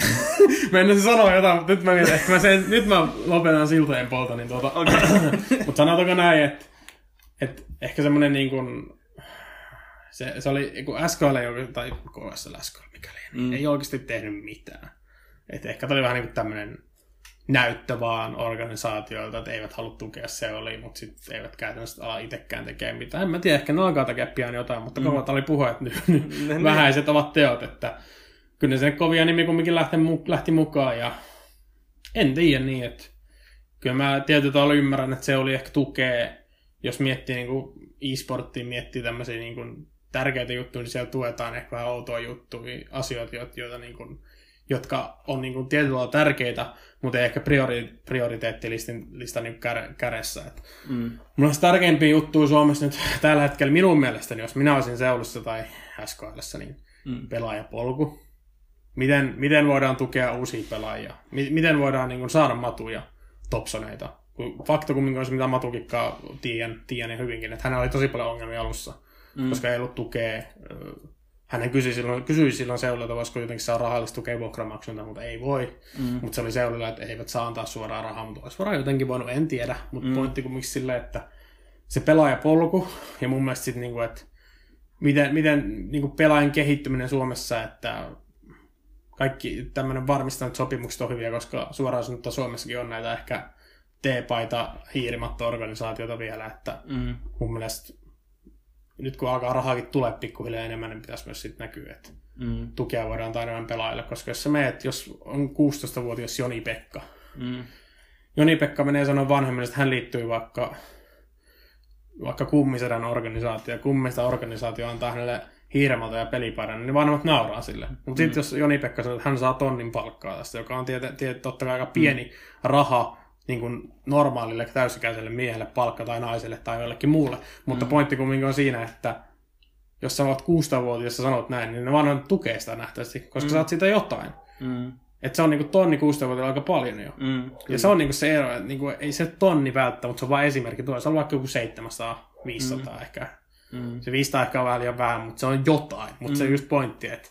mä en sanoa jotain, mutta nyt mä, mietin, että mä sen, nyt mä lopetan siltojen polta, niin tuota, okay. mutta sanotaanko näin, että et ehkä semmoinen niin kuin, se, se oli, kun SKL ei tai KSL SKL mikäli, niin mm. ei oikeasti tehnyt mitään. Et ehkä tämä oli vähän niin kuin tämmöinen näyttö vaan organisaatioilta, että eivät halua tukea se oli, mutta sitten eivät käytännössä ala itsekään tekemään mitään. En mä tiedä, ehkä ne alkaa tekemään pian jotain, mutta mm. kovat oli puhe, että nyt, nyt niin. vähäiset ovat teot, että kyllä se kovia nimi kumminkin lähti, lähti mukaan ja en tiedä niin, että kyllä mä tietyllä tavalla ymmärrän, että se oli ehkä tukee jos miettii niin kuin e-sporttia, miettii tämmöisiä niin kuin tärkeitä juttuja, niin siellä tuetaan ehkä vähän outoa juttuja, asioita, joita niin kuin, jotka on niin kuin tietyllä tavalla tärkeitä, mutta ei ehkä priori, prioriteettilistan listan niin kär, kädessä. Et mm. Mulla olisi tärkeimpiä juttuja Suomessa nyt tällä hetkellä minun mielestäni, jos minä olisin Seulussa tai SKL, niin mm. pelaajapolku. Miten, miten voidaan tukea uusia pelaajia? Miten voidaan niin kuin, saada matuja, topsoneita fakta kumminkin on se, mitä Matukikkaa tiedän, tiedän hyvinkin, että hänellä oli tosi paljon ongelmia alussa, mm. koska ei ollut tukea. Hän kysyi silloin, kysyi silloin seulilta, voisiko jotenkin saa rahallista tukea vuokramaksunta, mutta ei voi. Mm. Mutta se oli seulilla, että eivät saa antaa suoraan rahaa, mutta olisi varmaan jotenkin voinut, en tiedä. Mutta mm. pointti kumminkin silleen, että se pelaajapolku, ja mun mielestä sitten, niin kuin, että miten, miten niin kuin pelaajan kehittyminen Suomessa, että kaikki tämmöinen varmistanut sopimukset on hyviä, koska suoraan sanottuna Suomessakin on näitä ehkä T-paita hiirimatta organisaatiota vielä, että mm. mun mielestä nyt kun alkaa rahaakin tulee pikkuhiljaa enemmän, niin pitäisi myös sitten näkyä, että mm. tukea voidaan antaa enemmän pelaajille, koska jos sä meet, jos on 16-vuotias Joni-Pekka, mm. Joni-Pekka menee sanoa vanhemmille, että hän liittyy vaikka, vaikka kummisedän organisaatio, kummista organisaatio antaa hänelle hiiremata ja pelipaidan, niin vanhemmat nauraa sille. Mutta mm. sitten jos Joni-Pekka sanoo, että hän saa tonnin palkkaa tästä, joka on tiet, tiet, totta kai aika pieni mm. raha, niin kuin normaalille täysikäiselle miehelle palkka tai naiselle tai jollekin muulle. Mutta mm. pointti kumminkin on siinä, että jos sä oot 16-vuotias ja sanot näin, niin ne vaan tukee sitä nähtävästi, koska mm. sä oot siitä jotain. Mm. Että se on niinku tonni 16 aika paljon jo. Mm, ja se on niinku se ero, että niinku, ei se tonni välttämättä, mutta se on vain esimerkki. Tuo se on vaikka joku 700, 500 mm. ehkä. Mm. Se 500 ehkä on vähän liian vähän, mutta se on jotain. Mutta mm. se on just pointti, että,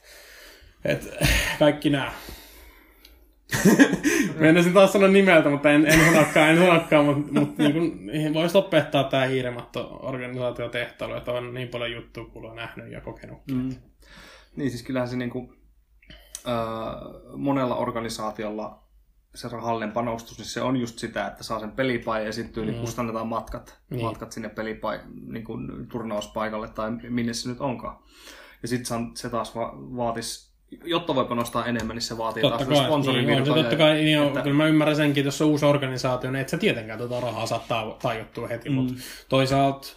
että kaikki nämä Mennäisin taas sanoa nimeltä, mutta en, en sanokaan, en sanokaan, mutta, mutta niin kuin, voisi lopettaa tämä hiirematto-organisaatiotehtailu, että on niin paljon juttuja, kun on nähnyt ja kokenut. Mm. Niin, siis kyllähän se niin kuin, äh, monella organisaatiolla se rahallinen panostus, niin se on just sitä, että saa sen pelipai ja sitten mm. kustannetaan matkat, niin. matkat sinne pelipai, niin kuin turnauspaikalle tai minne se nyt onkaan. Ja sitten se taas va- vaatisi, jotta voi panostaa enemmän, niin se vaatii Totta taas kai, sponsorin niin, se totta kai, niin että, kyllä mä ymmärrän senkin, että jos on uusi organisaatio, niin et sä tietenkään tuota rahaa saa ta- tajuttua heti, mm. mutta toisaalta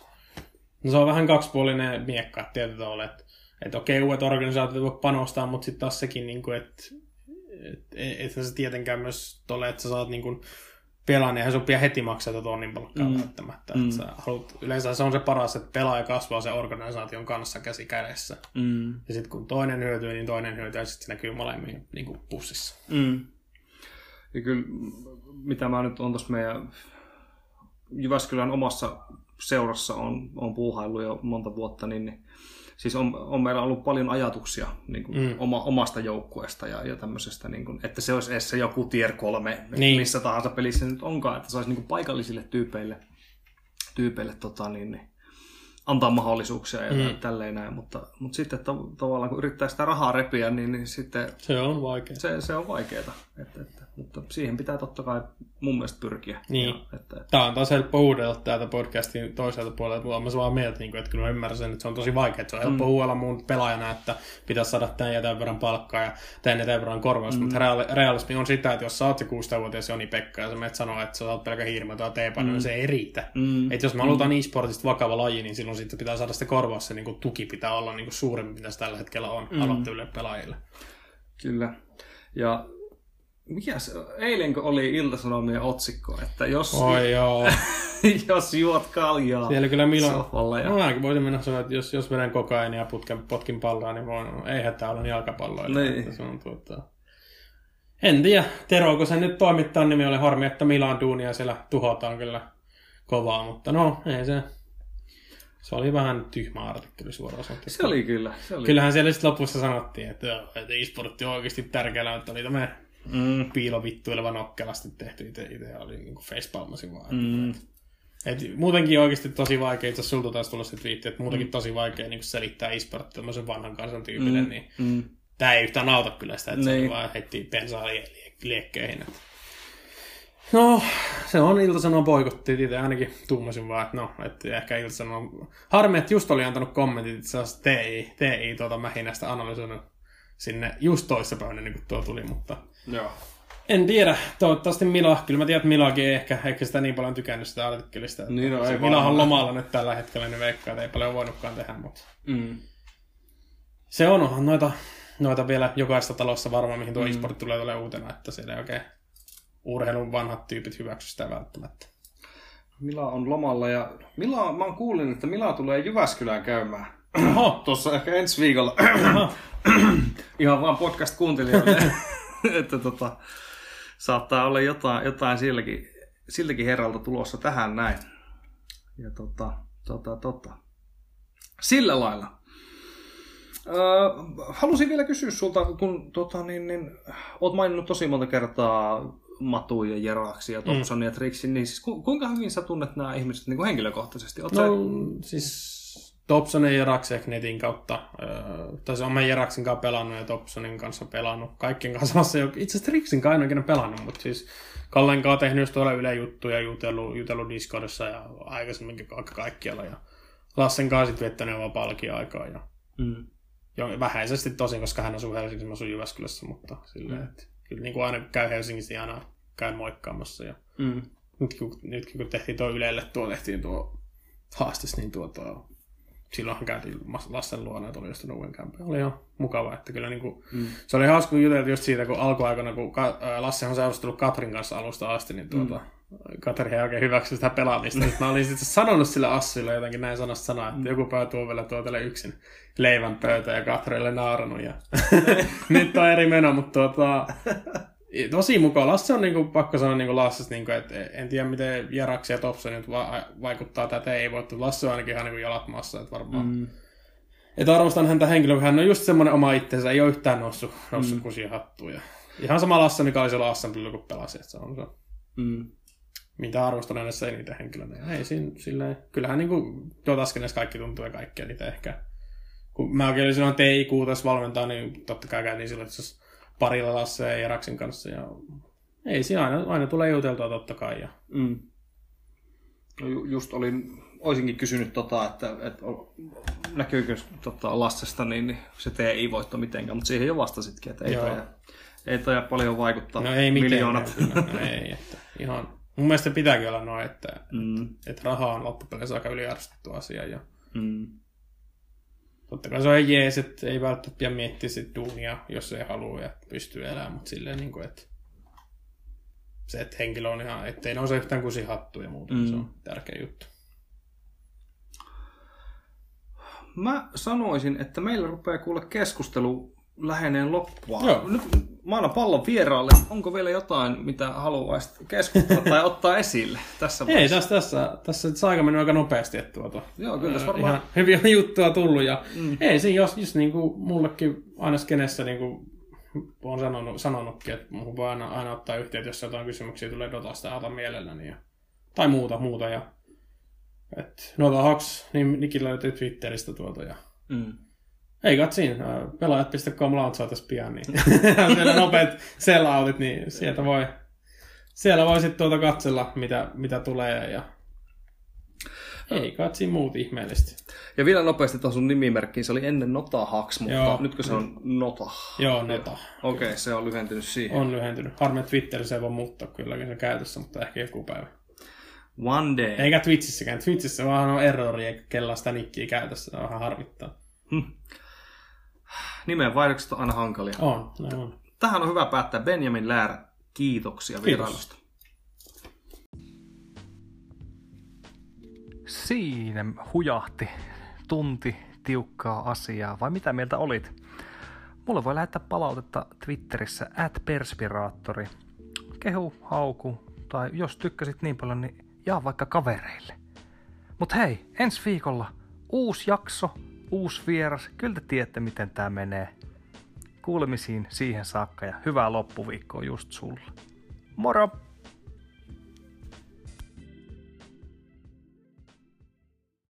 no se on vähän kaksipuolinen miekka tietyllä tavalla, että, että okei, uudet organisaatiot voi panostaa, mutta sitten taas sekin, niin kuin, että et, et, et sä tietenkään myös tolle, että sä saat niin kuin, pelaa, niin eihän sun heti maksaa tonnin palkkaa mm. välttämättä. Mm. Sä haluat, yleensä se on se paras, että pelaaja kasvaa sen organisaation kanssa käsi kädessä. Mm. Ja sitten kun toinen hyötyy, niin toinen hyötyy, ja sitten se näkyy molemmin niin kuin pussissa. Mm. Ja kyllä, mitä mä nyt on tuossa meidän Jyväskylän omassa seurassa on, on puuhaillut jo monta vuotta, niin, niin siis on, on meillä ollut paljon ajatuksia niin kuin mm. oma, omasta joukkueesta ja, ja tämmöisestä, niin kuin, että se olisi edes se joku tier kolme, niin. missä tahansa pelissä nyt onkaan, että se olisi niin kuin paikallisille tyypeille, tyypeille tota, niin, niin, antaa mahdollisuuksia ja mm. tälleen näin, mutta, mutta sitten to, tavallaan kun yrittää sitä rahaa repiä, niin, niin sitten... Se on vaikeaa. Se, se on vaikeaa, että, että, mutta siihen pitää totta kai mun mielestä pyrkiä. Niin. Ja, että, että... Tämä on taas helppo huudella täältä podcastin toiselta puolelta, mutta olen samaa mieltä, niin kuin, että kyllä mä ymmärrän sen, että se on tosi vaikeaa. Se on helppo mm. mun pelaajana, että pitäisi saada tämän ja tämän verran palkkaa ja tämän ja tämän verran korvaus, mm. mutta realismi on sitä, että jos sä oot se 16-vuotias Joni Pekka ja sä menet sanoa, että sä oot pelkä hiirmä tai teepan, niin mm. niin se ei riitä. Mm. Että jos me halutaan mm. e-sportista vakava laji, niin silloin sitten pitää saada sitä korvaus, se niin kuin, tuki pitää olla niin kuin suurempi, mitä se tällä hetkellä on mm. aloittaville pelaajille. Kyllä. Ja mikä se, eilenkö oli Ilta-Sanomien otsikko, että jos, Oi joo. jos juot kaljaa Siellä kyllä Milan, ja... no voisin mennä sanoa, että jos, jos menen kokain ja putken, potkin palloa, niin voin, no, eihän tää ole jalkapalloilla. Niin. Se on tuota... En tiedä, Tero, se nyt toimittaa, niin oli harmi, että Milan duunia siellä tuhotaan kyllä kovaa, mutta no, ei se, se oli vähän tyhmä artikkeli suoraan sanottuna. Se oli kyllä. Se oli. Kyllähän siellä sitten lopussa sanottiin, että, että e-sportti on oikeasti tärkeää, että oli tämä mm. piilovittuileva nokkelasti tehty. Itse, itse oli niin kuin facepalmasin vaan. Mm. Et, et, muutenkin oikeasti tosi vaikea, itse sulta taisi tulla se twiitti, että muutenkin mm. tosi vaikea niin selittää e-sportti tämmöisen vanhan kansan tyypille, mm. niin mm. tämä ei yhtään auta kyllä sitä, että niin. se vaan heitti bensaa liekkeihin. Että No, se on Ilta-Sanon poikotti. Itse ainakin tuumasin vaan, että no, että ehkä Ilta-Sanon... Harmi, että just oli antanut kommentit itse asiassa TI, TI tuota mähinästä analysoinut sinne just toissapäivänä, niin kuin tuo tuli, mutta... Joo. En tiedä, toivottavasti Mila, kyllä mä tiedän, että Milakin ei ehkä, ehkä sitä niin paljon tykännyt sitä artikkelista. Niin, no, ei Mila on lomalla nyt tällä hetkellä, niin veikkaa, että ei paljon voinutkaan tehdä, mutta... Mm. Se on, onhan noita, noita vielä jokaista talossa varmaan, mihin tuo mm. e-sport tulee, tulee uutena, että siellä ei oikein urheilun vanhat tyypit hyväksy sitä välttämättä. Mila on lomalla ja Mila, mä oon kuullut, että Mila tulee Jyväskylään käymään. Tuossa ehkä ensi viikolla. Ihan vaan podcast kuuntelijoille. että tota, saattaa olla jotain, jotain silläkin, siltäkin herralta tulossa tähän näin. Ja tota, tota, tota. Sillä lailla. Öö, halusin vielä kysyä sulta, kun tota, niin, niin, oot maininnut tosi monta kertaa Matu ja Jeraksi ja Thompson mm. ja Trixin, niin siis ku, kuinka hyvin sä tunnet nämä ihmiset niin kuin henkilökohtaisesti? Oot no, se... siis Thompson ja Jeraksi netin kautta. tai se on meidän Jeraksin kanssa pelannut ja Thompsonin kanssa pelannut. Kaikkien kanssa samassa. Itse asiassa Trixin kanssa ainakin pelannut, mutta siis Kallen kanssa tehnyt just tuolla Yle juttuja, jutellut, jutellut Discordissa ja aikaisemminkin aika kaikkialla. Ja Lassen kanssa sitten viettänyt vapaallakin aikaa. Ja... Mm. Jo, vähäisesti tosin, koska hän asuu Helsingissä, mä asun Jyväskylässä, mutta silleen, mm. että kyllä niin kuin aina käy Helsingissä ja aina käyn moikkaamassa. Ja mm. nyt, kun, nytkin kun tehtiin tuo Ylelle, tuo tehtiin tuo haastis, niin tuo, tuo silloinhan käytiin lasten luona, että oli just uuden kämpän. Oli ihan mukava, että kyllä niin kuin, mm. se oli hauska, juteltiin just siitä, kun alkuaikana, kun Lasse on seurustellut Katrin kanssa alusta asti, niin tuota, mm. Katri ei oikein hyväksy sitä pelaamista. Nyt mä olin sitten sanonut sille Assille jotenkin näin sanasta sanaa, että mm. joku päivä tuo vielä tuo yksin leivän pöytä ja Katrille naaranut. Ja... Nyt on eri meno, mutta tuota, tosi mukaan. Lasse on niin kuin, pakko sanoa niin Lassesta, niin kuin, että en tiedä miten Jaraksi ja Topson nyt va- vaikuttaa tätä ei voi, Lasse on ainakin ihan niin jalat maassa, että varmaan mm. Että arvostan häntä henkilöä, hän on just semmoinen oma itsensä, ei ole yhtään noussut, noussut mm. kusia hattuun. Ja ihan sama Lasse, mikä oli siellä Assan kun pelasi, että se on se. Mm. Mitä arvostan näissä eniten henkilönä. Ei siinä, silleen, kyllähän niin kuin, kaikki tuntuu ja kaikkea niitä ehkä. Kun mä oikein silloin TIQ tässä valmentaa, niin totta kai käytiin silloin, että parilla Lasse ja Jaraksin kanssa. Ja ei siinä aina, aina tulee juteltua totta kai. Ja... Mm. No, ju- just olin, olisinkin kysynyt, tota, että, että näkyykö tota, lastesta niin, niin se TI-voitto mitenkään, mutta siihen jo vastasitkin, että ei toi, ei toi paljon vaikuttaa no ei miljoonat. no ei, että ihan, mun mielestä pitääkin olla noin, että, mm. että raha on loppupeleissä aika yliarvostettu asia. Ja mm. Totta kai se on jees, että ei välttämättä pidä miettiä sit duunia, jos ei halua ja pystyy elämään, mutta silleen niin kuin, että se, että henkilö on ihan, ettei nouse yhtään kusi hattu ja muuta, mm. se on tärkeä juttu. Mä sanoisin, että meillä rupeaa kuulla keskustelu läheneen loppua. Joo. Nyt mä annan pallon vieraalle. Onko vielä jotain, mitä haluaisit keskustella tai ottaa esille tässä Ei, tässä, tässä, tässä se aika mennyt aika nopeasti. Että tuota, Joo, kyllä tässä varmaan... Ihan hyviä juttuja tullut. Ja mm. Ei, siinä jos, jos niin kuin mullekin aina skenessä niin kuin olen sanonut, sanonutkin, että mun voi aina, aina ottaa yhteyttä, jos jotain kysymyksiä tulee Dotasta, otan mielelläni. Ja, tai muuta, muuta. Ja, et, Nota Hawks, niin Nikki löytyy Twitteristä tuolta. Ja, mm. Ei katsiin, pelaajat.com launchaa tässä pian, niin siellä nopeat selloutit, niin sieltä voi, siellä voi sitten tuota katsella, mitä, mitä tulee ja ei katsi muut ihmeellisesti. Ja vielä nopeasti tuohon sun nimimerkkiin, se oli ennen Nota Haks, mutta Joo. nytkö se on Nota? Joo, Nota. Okei, okay, se on lyhentynyt siihen. On lyhentynyt. Harmi Twitter se voi muuttaa kylläkin se käytössä, mutta ehkä joku päivä. One day. Eikä Twitchissäkään. Twitchissä vaan on errori, eikä kella sitä nikkiä käytössä. Se on vähän harvittaa. Hm. Nimenvaihdokset on aina hankalia. On, ne on. Tähän on hyvä päättää. Benjamin Läärä, kiitoksia Kiitos. vierailusta. Siinä hujahti tunti tiukkaa asiaa, vai mitä mieltä olit? Mulle voi lähettää palautetta Twitterissä at perspiraattori. Kehu, hauku, tai jos tykkäsit niin paljon, niin jaa vaikka kavereille. Mut hei, ensi viikolla uusi jakso, uusi vieras. Kyllä te tiedätte, miten tämä menee. Kuulemisiin siihen saakka ja hyvää loppuviikkoa just sulle. Moro!